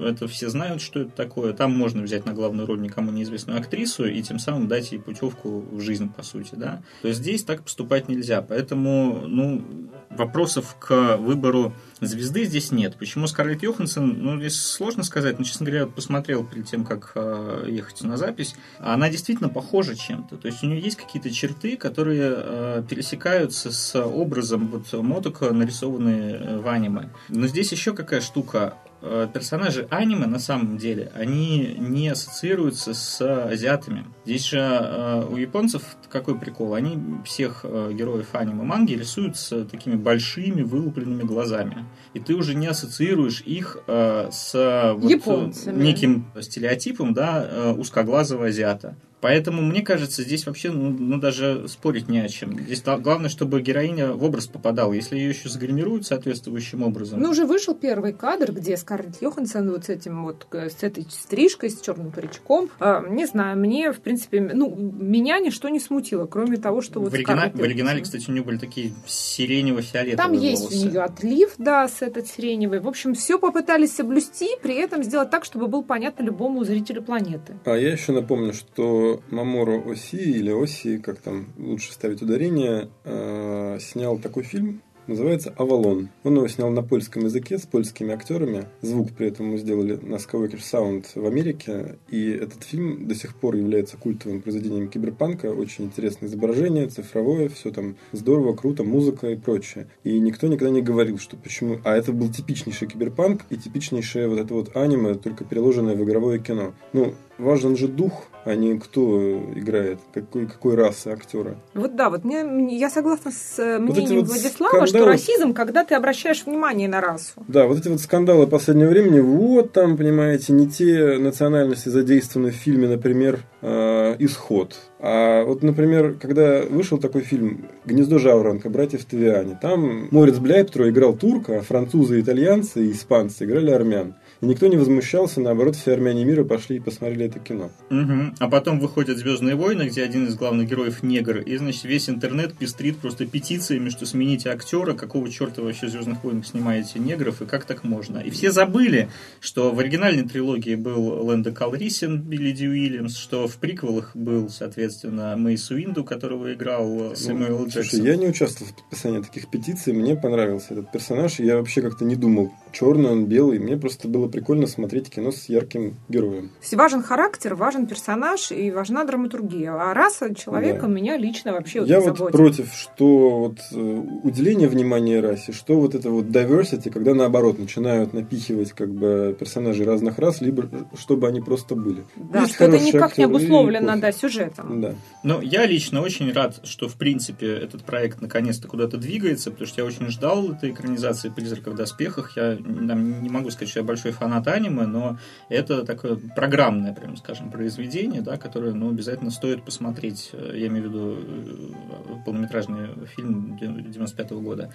это все знают, что это такое. Там можно взять на главную роль никому неизвестную актрису и тем самым дать ей путевку в жизнь, по сути, да. То есть здесь так поступать нельзя. Поэтому, ну, вопросов к выбору звезды здесь нет. Почему Скарлетт Йоханссон, ну, здесь сложно сказать, но, честно говоря, посмотрел перед тем, как э, ехать на запись, она действительно похожа чем-то. То есть у нее есть какие-то черты, которые э, пересекаются с образом вот мотока, нарисованные э, в аниме. Но здесь еще какая штука. Э, персонажи аниме на самом деле, они не ассоциируются с азиатами. Здесь же э, у японцев какой прикол? Они всех э, героев аниме манги рисуют с такими большими вылупленными глазами. И ты уже не ассоциируешь их с вот неким стереотипом да, узкоглазого азиата. Поэтому, мне кажется, здесь вообще ну, ну, даже спорить не о чем. Здесь главное, чтобы героиня в образ попадала. Если ее еще загримируют соответствующим образом. Ну, уже вышел первый кадр, где Скарлетт Йоханссон вот с этим вот, э, с этой стрижкой, с черным паричком. А, не знаю, мне, в принципе, ну, меня ничто не смутило, кроме того, что вот в, оригинале, в оригинале, кстати, у нее были такие сиренево-фиолетовые Там есть волосы. у нее отлив, да, с этот сиреневый. В общем, все попытались соблюсти, при этом сделать так, чтобы был понятно любому зрителю планеты. А я еще напомню, что Маморо Оси или Оси, как там лучше ставить ударение, э, снял такой фильм, называется «Авалон». Он его снял на польском языке с польскими актерами. Звук при этом мы сделали на Skywalker Sound в Америке. И этот фильм до сих пор является культовым произведением киберпанка. Очень интересное изображение, цифровое, все там здорово, круто, музыка и прочее. И никто никогда не говорил, что почему... А это был типичнейший киберпанк и типичнейшее вот это вот аниме, только переложенное в игровое кино. Ну, важен же дух, а не кто играет, какой, какой расы актера. Вот да, вот мне, я согласна с э, мнением вот Владислава, скандалы... что расизм, когда ты обращаешь внимание на расу. Да, вот эти вот скандалы последнего времени, вот там, понимаете, не те национальности задействованы в фильме, например, э, «Исход». А вот, например, когда вышел такой фильм «Гнездо жаворонка. Братьев Тавиани», там Морец Бляйптро играл турка, а французы, итальянцы и испанцы играли армян. И никто не возмущался, наоборот, все армяне мира пошли и посмотрели это кино. Угу. А потом выходят «Звездные войны», где один из главных героев негр, и, значит, весь интернет пестрит просто петициями, что смените актера, какого черта вообще «Звездных войнах» снимаете негров, и как так можно. И все забыли, что в оригинальной трилогии был Лэнда Калрисин, Билли Ди Уильямс, что в приквелах был, соответственно, Мейс Уинду, которого играл Сэмюэл ну, Джексон. Слушай, я не участвовал в подписании таких петиций, мне понравился этот персонаж, я вообще как-то не думал, черный он, белый, мне просто было прикольно смотреть кино с ярким героем. Важен характер, важен персонаж и важна драматургия. А раса человека да. меня лично вообще Я вот заботит. против, что вот э, уделение внимания расе, что вот это вот diversity, когда наоборот начинают напихивать как бы персонажей разных рас, либо чтобы они просто были. Да, Есть что это никак не обусловлено да, сюжетом. Да. Но я лично очень рад, что в принципе этот проект наконец-то куда-то двигается, потому что я очень ждал этой экранизации «Призрака в доспехах». Я там, не могу сказать, что я большой фанат аниме, но это такое программное, прям скажем, произведение, да, которое ну, обязательно стоит посмотреть. Я имею в виду э, полнометражный фильм 95 -го года.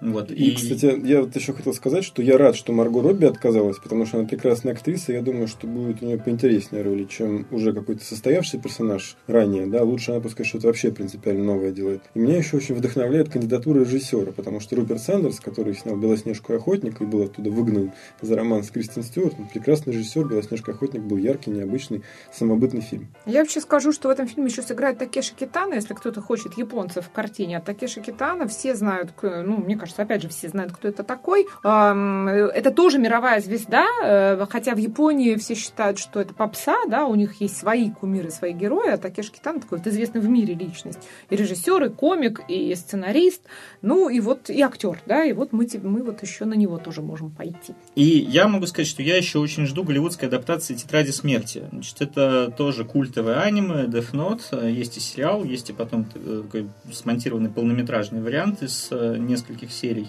Вот. И, и, кстати, я вот еще хотел сказать, что я рад, что Марго Робби отказалась, потому что она прекрасная актриса, и я думаю, что будет у нее поинтереснее роли, чем уже какой-то состоявшийся персонаж ранее, да, лучше она пускай что-то вообще принципиально новое делает. И меня еще очень вдохновляет кандидатура режиссера, потому что Руперт Сандерс, который снял «Белоснежку и охотник» и был оттуда выгнан за роман с Кристин Стюарт, прекрасный режиссер, «Белоснежка охотник» был яркий, необычный, самобытный фильм. Я вообще скажу, что в этом фильме еще сыграет Такеши Китана, если кто-то хочет японцев в картине. А Такеши Китана все знают, ну, мне кажется, опять же, все знают, кто это такой. Это тоже мировая звезда, э, хотя в Японии все считают, что это попса, да, у них есть свои кумиры, свои герои, а Такеши Китана такой вот известный в мире личность. И режиссер, и комик, и сценарист, ну, и вот и актер, да, и вот мы, мы вот еще на него тоже можем пойти. И я могу сказать, что я еще очень жду голливудской адаптации «Тетради смерти». Значит, это тоже культовое аниме, Death Note, есть и сериал, есть и потом э, такой смонтированный полнометражный вариант из э, нескольких серий.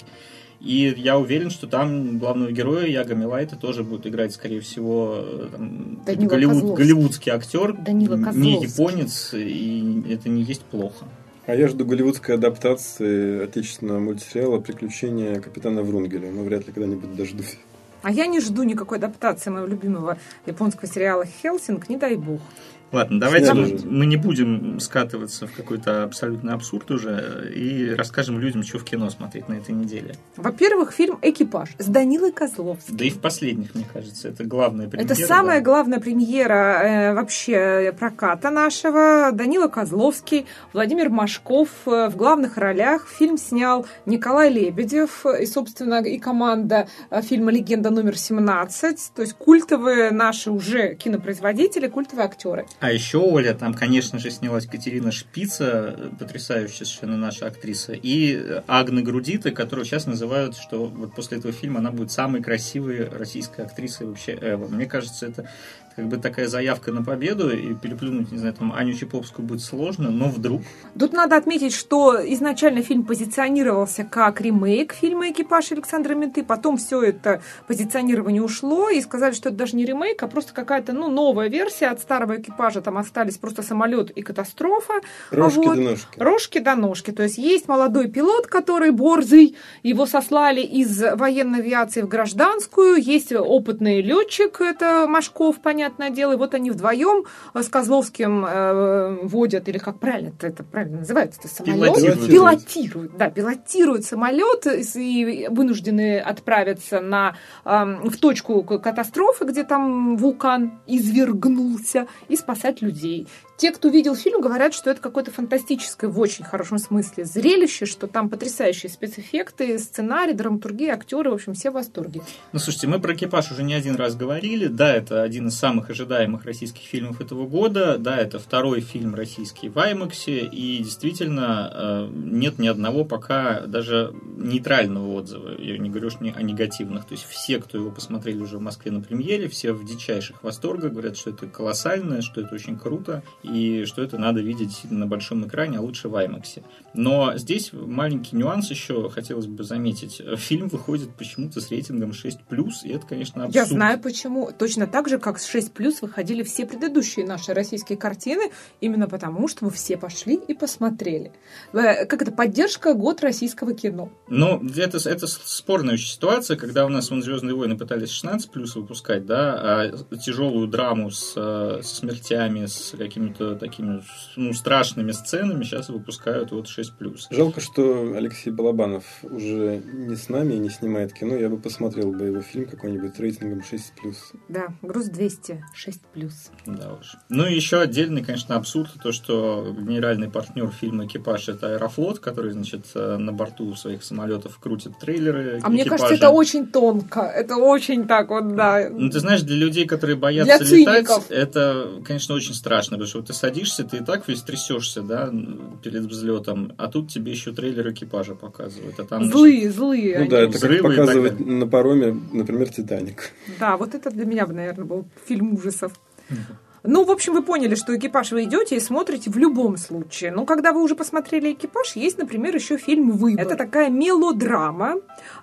И я уверен, что там главного героя Яга Милайта тоже будет играть, скорее всего, э, там, голливуд, голливудский актер, Данила не японец, и это не есть плохо. А я жду голливудской адаптации отечественного мультсериала «Приключения капитана Врунгеля». Но вряд ли когда-нибудь дождусь. А я не жду никакой адаптации моего любимого японского сериала «Хелсинг», не дай бог. Ладно, давайте мы, мы не будем скатываться в какой-то абсолютный абсурд уже и расскажем людям, что в кино смотреть на этой неделе. Во-первых, фильм «Экипаж» с Данилой Козловским. Да и в последних, мне кажется, это главная премьера. Это самая да. главная премьера э, вообще проката нашего. Данила Козловский, Владимир Машков э, в главных ролях. Фильм снял Николай Лебедев и, собственно, и команда э, фильма «Легенда номер 17». То есть культовые наши уже кинопроизводители, культовые актеры. А еще Оля, там, конечно же, снялась Катерина Шпица, потрясающая совершенно наша актриса, и Агна Грудита, которую сейчас называют, что вот после этого фильма она будет самой красивой российской актрисой вообще ever. Мне кажется, это как бы такая заявка на победу, и переплюнуть, не знаю, там Аню Чиповскую будет сложно, но вдруг. Тут надо отметить, что изначально фильм позиционировался как ремейк фильма «Экипаж» Александра Менты, потом все это позиционирование ушло, и сказали, что это даже не ремейк, а просто какая-то, ну, новая версия от старого экипажа, там остались просто самолет и катастрофа. Рожки вот. до ножки. Рожки до ножки. То есть есть молодой пилот, который борзый, его сослали из военной авиации в гражданскую, есть опытный летчик, это Машков, понятно, понятное дело. И вот они вдвоем э, с Козловским э, водят, или как правильно это, это правильно называется, это самолет? Пилотируют. пилотируют. Да, пилотируют самолет и вынуждены отправиться на, э, в точку катастрофы, где там вулкан извергнулся, и спасать людей. Те, кто видел фильм, говорят, что это какое-то фантастическое, в очень хорошем смысле, зрелище, что там потрясающие спецэффекты, сценарий, драматургия, актеры, в общем, все в восторге. Ну, слушайте, мы про «Экипаж» уже не один раз говорили. Да, это один из самых ожидаемых российских фильмов этого года. Да, это второй фильм российский в IMAX. И действительно, э, нет ни одного пока даже нейтрального отзыва. Я не говорю о негативных. То есть все, кто его посмотрели уже в Москве на премьере, все в дичайших восторгах, говорят, что это колоссально, что это очень круто и что это надо видеть на большом экране, а лучше в IMAX. Но здесь маленький нюанс еще хотелось бы заметить. Фильм выходит почему-то с рейтингом 6+, и это, конечно, абсурд. Я знаю почему. Точно так же, как с 6+, 6 плюс выходили все предыдущие наши российские картины, именно потому, что мы все пошли и посмотрели. Э, как это, поддержка год российского кино. Ну, это, это спорная ситуация, когда у нас вон «Звездные войны» пытались 16 плюс выпускать, да, а тяжелую драму с, со смертями, с какими-то такими ну, страшными сценами сейчас выпускают вот 6 плюс. Жалко, что Алексей Балабанов уже не с нами и не снимает кино. Я бы посмотрел бы его фильм какой-нибудь рейтингом 6 плюс. Да, груз 200, 6 плюс. Да уж. Ну и еще отдельный, конечно, абсурд, то, что генеральный партнер фильма «Экипаж» — это Аэрофлот, который, значит, э, на борту своих самолетов крутит трейлеры А мне кажется, это очень тонко. Это очень так вот, да. Ну, ты знаешь, для людей, которые боятся для летать, это, конечно, очень страшно, потому что вот ты садишься, ты и так весь трясешься, да, перед взлетом, а тут тебе еще трейлер экипажа показывают. А там, злые, значит, злые. Ну они. да, это как показывать на пароме, например, «Титаник». Да, вот это для меня бы, наверное, был фильм ужасов. Ну, в общем, вы поняли, что экипаж вы идете и смотрите в любом случае. Но когда вы уже посмотрели экипаж, есть, например, еще фильм Выбор. Это такая мелодрама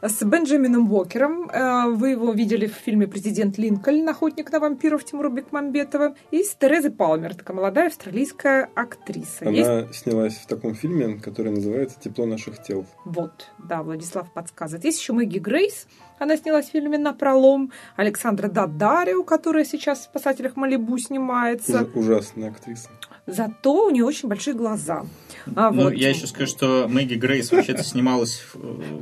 с Бенджамином Уокером. Э, вы его видели в фильме Президент Линкольн, охотник на вампиров Тимура Бекмамбетова. И с Терезой Палмер, такая молодая австралийская актриса. Она есть... снялась в таком фильме, который называется Тепло наших тел. Вот, да, Владислав подсказывает. Есть еще Мэгги Грейс. Она снялась в фильме «Напролом». Александра Дадарио, которая сейчас в «Спасателях Малибу» снимается. Ужасная актриса. Зато у нее очень большие глаза. А, ну, вот. я еще скажу, что Мэгги Грейс вообще-то снималась,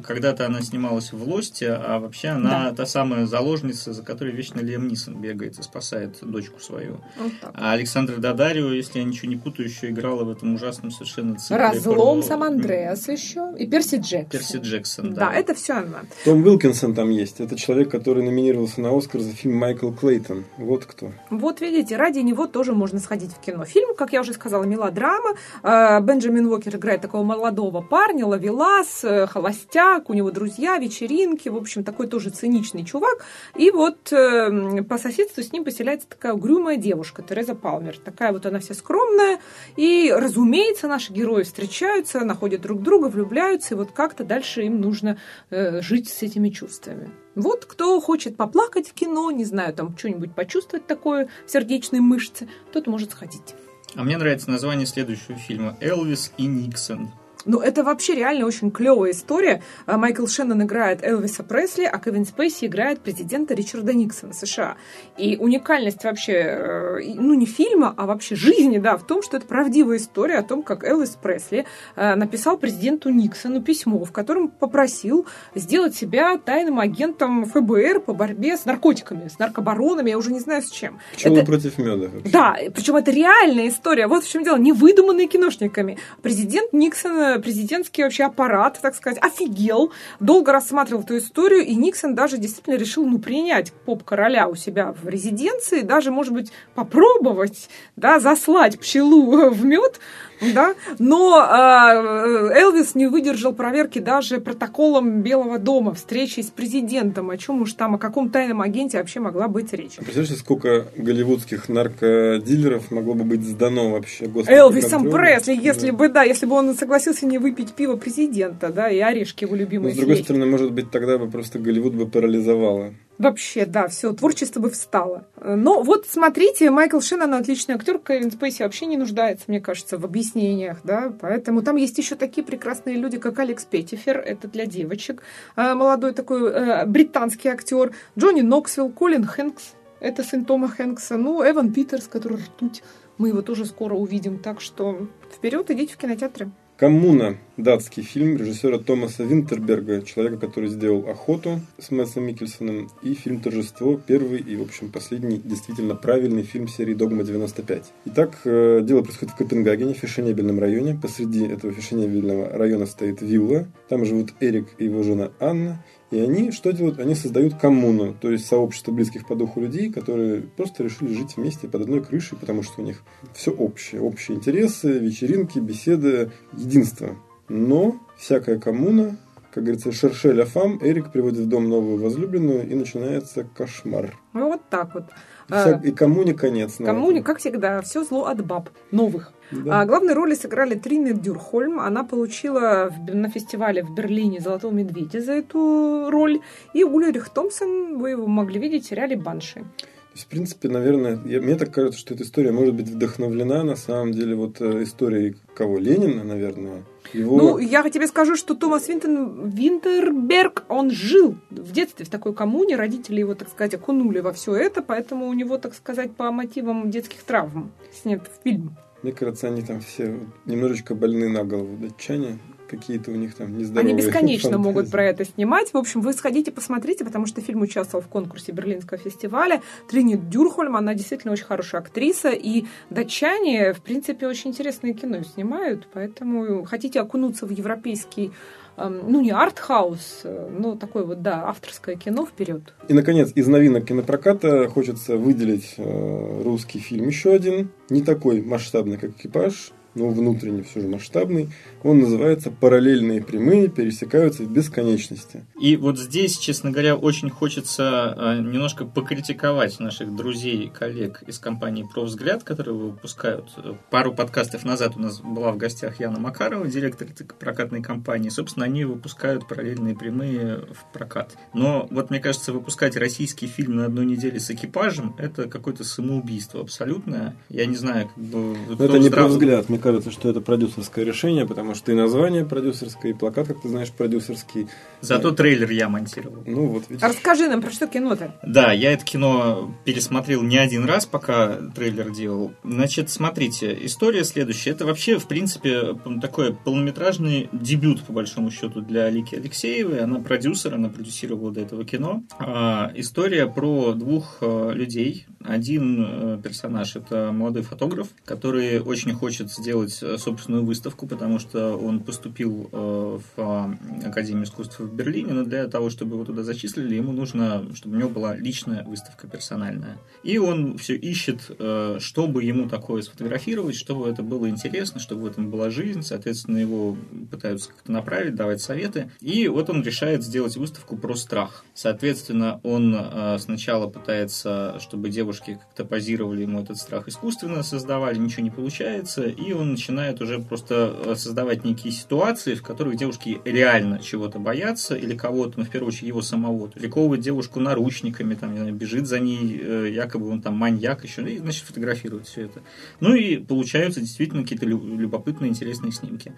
когда-то она снималась в Лосте, а вообще она да. та самая заложница, за которой вечно Лиам Нисон бегает и спасает дочку свою. Вот а Александра Дадарио, если я ничего не путаю, еще играла в этом ужасном совершенно цикле. Разлом про... сам Андреас еще и Перси Джексон. Перси Джексон, да. Да, это все она. Том Уилкинсон там есть. Это человек, который номинировался на Оскар за фильм Майкл Клейтон. Вот кто. Вот видите, ради него тоже можно сходить в кино. Фильм, как я уже сказала, мелодрама. Э, Бенджамин Уокер играет такого молодого парня, ловелас, э, холостяк, у него друзья, вечеринки, в общем, такой тоже циничный чувак. И вот э, по соседству с ним поселяется такая угрюмая девушка, Тереза Палмер. Такая вот она вся скромная. И, разумеется, наши герои встречаются, находят друг друга, влюбляются, и вот как-то дальше им нужно жить с этими чувствами. Вот кто хочет поплакать в кино, не знаю, там что-нибудь почувствовать такое в сердечной мышце, тот может сходить. А мне нравится название следующего фильма «Элвис и Никсон». Ну, это вообще реально очень клевая история. А, Майкл Шеннон играет Элвиса Пресли, а Кевин Спейси играет президента Ричарда Никсона США. И уникальность вообще, э, ну, не фильма, а вообще жизни, да, в том, что это правдивая история о том, как Элвис Пресли э, написал президенту Никсону письмо, в котором попросил сделать себя тайным агентом ФБР по борьбе с наркотиками, с наркобаронами, я уже не знаю с чем. Пчелы это... против меда. Вообще. Да, причем это реальная история. Вот в чем дело, не выдуманные киношниками. Президент Никсон президентский вообще аппарат, так сказать, офигел, долго рассматривал эту историю, и Никсон даже действительно решил, ну, принять поп-короля у себя в резиденции, даже, может быть, попробовать, да, заслать пчелу в мед, да, но э, Элвис не выдержал проверки даже протоколом Белого дома, встречи с президентом, о чем уж там, о каком тайном агенте вообще могла быть речь. А представляете, сколько голливудских наркодилеров могло бы быть сдано вообще Господи, Элвисом Пресли, если да. бы, да, если бы он согласился не выпить пиво президента, да, и орешки его любимые Но, с другой стороны, может быть, тогда бы просто Голливуд бы парализовало. Вообще, да, все, творчество бы встало. Но вот смотрите, Майкл Шеннон отличный актер, Кевин Спейси вообще не нуждается, мне кажется, в объяснениях, да, поэтому там есть еще такие прекрасные люди, как Алекс Петтифер, это для девочек, э, молодой такой э, британский актер, Джонни Ноксвилл, Колин Хэнкс, это сын Тома Хэнкса, ну, Эван Питерс, который ртуть, мы его тоже скоро увидим, так что вперед, идите в кинотеатры. «Коммуна» – датский фильм режиссера Томаса Винтерберга, человека, который сделал «Охоту» с Мэсом Микельсоном, и фильм «Торжество», первый и, в общем, последний действительно правильный фильм серии «Догма-95». Итак, э, дело происходит в Копенгагене, в фешенебельном районе. Посреди этого фешенебельного района стоит вилла. Там живут Эрик и его жена Анна. И они что делают? Они создают коммуну, то есть сообщество близких по духу людей, которые просто решили жить вместе под одной крышей, потому что у них все общее. Общие интересы, вечеринки, беседы, единство. Но всякая коммуна, как говорится, шершеля фам, Эрик приводит в дом новую возлюбленную, и начинается кошмар. Ну, вот так вот. И, вся, и коммуне конец. Коммуне, как всегда, все зло от баб новых. Да. А главной роли сыграли Трина Дюрхольм. Она получила в, на фестивале в Берлине «Золотого медведя» за эту роль. И Ульрих Томпсон, вы его могли видеть в сериале «Банши». То есть, в принципе, наверное, я, мне так кажется, что эта история может быть вдохновлена на самом деле вот э, историей кого? Ленина, наверное. Его... Ну, я тебе скажу, что Томас Винтон, Винтерберг, он жил в детстве в такой коммуне, родители его, так сказать, окунули во все это, поэтому у него, так сказать, по мотивам детских травм снят фильм. Мне кажется, они там все немножечко больны на голову, датчане какие-то у них там нездоровые Они бесконечно фантазии. могут про это снимать. В общем, вы сходите, посмотрите, потому что фильм участвовал в конкурсе Берлинского фестиваля. Трини Дюрхольм, она действительно очень хорошая актриса. И датчане, в принципе, очень интересное кино снимают. Поэтому хотите окунуться в европейский эм, ну, не артхаус, но такое вот, да, авторское кино вперед. И, наконец, из новинок кинопроката хочется выделить э, русский фильм еще один, не такой масштабный, как «Экипаж», но внутренне все же масштабный. Он называется «Параллельные прямые пересекаются в бесконечности». И вот здесь, честно говоря, очень хочется а, немножко покритиковать наших друзей и коллег из компании «Провзгляд», которые выпускают. Пару подкастов назад у нас была в гостях Яна Макарова, директор прокатной компании. Собственно, они выпускают параллельные прямые в прокат. Но вот мне кажется, выпускать российский фильм на одной неделе с экипажем – это какое-то самоубийство абсолютное. Я не знаю, как бы... Это не здраво... «Провзгляд», мне кажется, что это продюсерское решение, потому что и название продюсерское, и плакат, как ты знаешь, продюсерский. Зато трейлер я монтировал. Ну вот видишь. Расскажи нам, про что кино-то? Да, я это кино пересмотрел не один раз, пока трейлер делал. Значит, смотрите, история следующая. Это вообще, в принципе, такой полнометражный дебют, по большому счету, для Алики Алексеевой. Она продюсер, она продюсировала до этого кино. А, история про двух а, людей. Один а, персонаж – это молодой фотограф, который очень хочет сделать сделать э, собственную выставку, потому что он поступил э, в а, Академию искусств в Берлине, но для того, чтобы его туда зачислили, ему нужно, чтобы у него была личная выставка персональная. И он все ищет, э, чтобы ему такое сфотографировать, чтобы это было интересно, чтобы в этом была жизнь, соответственно, его пытаются как-то направить, давать советы. И вот он решает сделать выставку про страх. Соответственно, он сначала пытается, чтобы девушки как-то позировали ему этот страх искусственно, создавали, ничего не получается, и он начинает уже просто э, создавать некие ситуации, в которых девушки реально чего-то боятся, или кого-то, ну, в первую очередь, его самого. То приковывает девушку наручниками, там, знаю, бежит за ней, э, якобы он там маньяк еще, и, значит, фотографирует все это. Ну и получаются действительно какие-то любопытные, интересные снимки.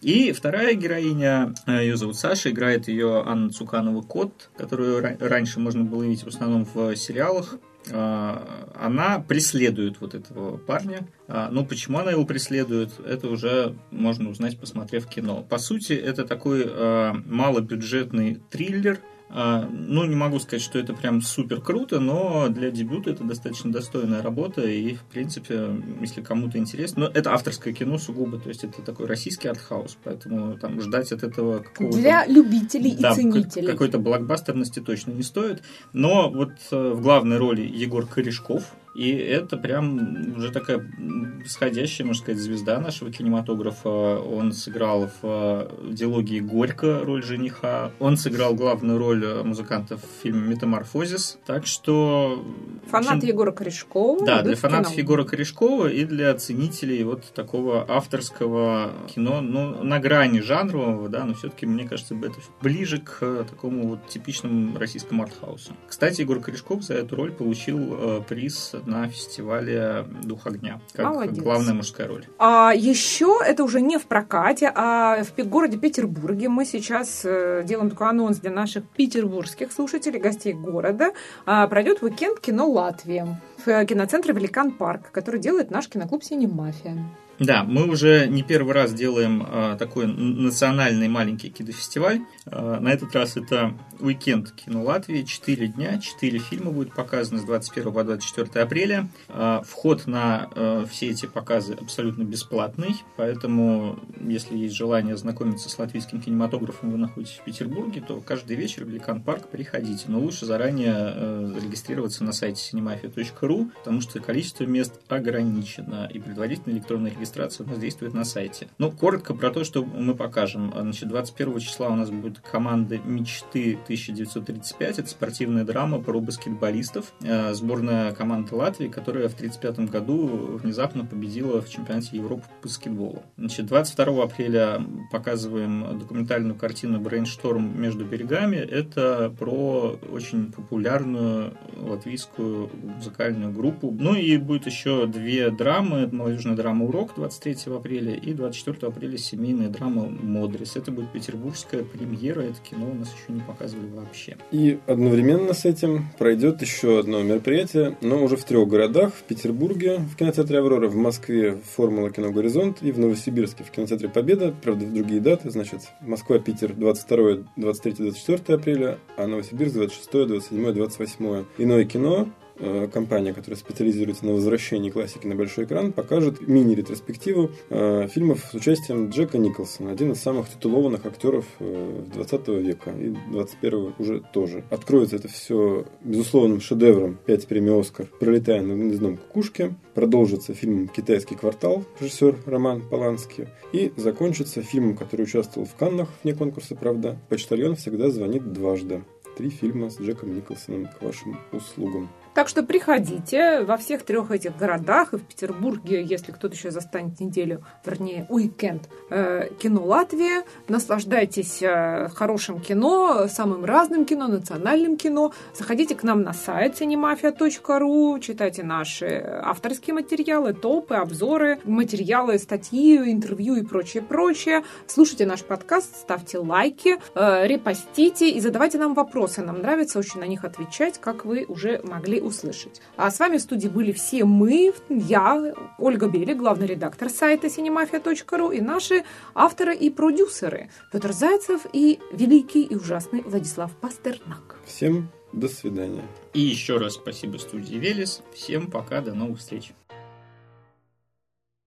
И вторая героиня, э, ее зовут Саша, играет ее Анна Цуканова Кот, которую раньше можно было видеть в основном в сериалах. А, она преследует вот этого парня. А, но почему она его преследует, это уже можно узнать, посмотрев кино. По сути, это такой а, малобюджетный триллер – ну, не могу сказать, что это прям супер круто, но для дебюта это достаточно достойная работа, и, в принципе, если кому-то интересно, но это авторское кино сугубо, то есть это такой российский артхаус, поэтому там ждать от этого какого-то... Для любителей да, и ценителей. какой-то блокбастерности точно не стоит, но вот э, в главной роли Егор Корешков, и это прям уже такая восходящая, можно сказать, звезда нашего кинематографа. Он сыграл в дилогии «Горько» роль жениха. Он сыграл главную роль музыканта в фильме «Метаморфозис». Так что... Фанат очень... Егора Корешкова. Да, для фанатов кино. Егора Корешкова и для ценителей вот такого авторского кино, ну, на грани жанрового, да, но все-таки, мне кажется, это ближе к такому вот типичному российскому артхаусу. Кстати, Егор Корешков за эту роль получил э, приз на фестивале «Дух огня», как Молодец. главная мужская роль. А еще это уже не в прокате, а в городе Петербурге. Мы сейчас э, делаем такой анонс для наших петербургских слушателей, гостей города. А, пройдет уикенд кино Латвия в киноцентре «Великан Парк», который делает наш киноклуб «Синемафия». Да, мы уже не первый раз делаем э, такой национальный маленький кинофестиваль. Э, на этот раз это уикенд кино Латвии. Четыре дня, четыре фильма будет показано с 21 по 24 апреля. Э, вход на э, все эти показы абсолютно бесплатный, поэтому, если есть желание ознакомиться с латвийским кинематографом, вы находитесь в Петербурге, то каждый вечер в Великан Парк приходите. Но лучше заранее э, зарегистрироваться на сайте cinemafia.ru, потому что количество мест ограничено, и предварительная электронная у нас действует на сайте. Ну, коротко про то, что мы покажем. Значит, 21 числа у нас будет команда «Мечты 1935». Это спортивная драма про баскетболистов. Э, сборная команды Латвии, которая в 1935 году внезапно победила в чемпионате Европы по баскетболу. Значит, 22 апреля показываем документальную картину «Брейншторм между берегами». Это про очень популярную латвийскую музыкальную группу. Ну и будет еще две драмы. Молодежная драма «Урок» 23 апреля и 24 апреля семейная драма «Модрис». Это будет петербургская премьера. Это кино у нас еще не показывали вообще. И одновременно с этим пройдет еще одно мероприятие, но уже в трех городах. В Петербурге в кинотеатре «Аврора», в Москве «Формула кино Горизонт» и в Новосибирске в кинотеатре «Победа». Правда, в другие даты. Значит, Москва, Питер 22, 23, 24 апреля, а Новосибирск 26, 27, 28. Иное кино компания, которая специализируется на возвращении классики на большой экран, покажет мини-ретроспективу э, фильмов с участием Джека Николсона, один из самых титулованных актеров э, 20 века и 21 уже тоже. Откроется это все безусловным шедевром «Пять премий Оскар», пролетая на гнездом кукушки, продолжится фильмом «Китайский квартал», режиссер Роман Поланский, и закончится фильмом, который участвовал в Каннах вне конкурса, правда, «Почтальон всегда звонит дважды». Три фильма с Джеком Николсоном к вашим услугам. Так что приходите во всех трех этих городах и в Петербурге, если кто-то еще застанет неделю, вернее, уикенд, э, кино Латвия. Наслаждайтесь э, хорошим кино, самым разным кино, национальным кино. Заходите к нам на сайт cinemafia.ru, читайте наши авторские материалы, топы, обзоры, материалы, статьи, интервью и прочее, прочее. Слушайте наш подкаст, ставьте лайки, э, репостите и задавайте нам вопросы. Нам нравится очень на них отвечать, как вы уже могли услышать. А с вами в студии были все мы, я, Ольга Бели, главный редактор сайта cinemafia.ru и наши авторы и продюсеры Петр Зайцев и великий и ужасный Владислав Пастернак. Всем до свидания. И еще раз спасибо студии Велес. Всем пока, до новых встреч.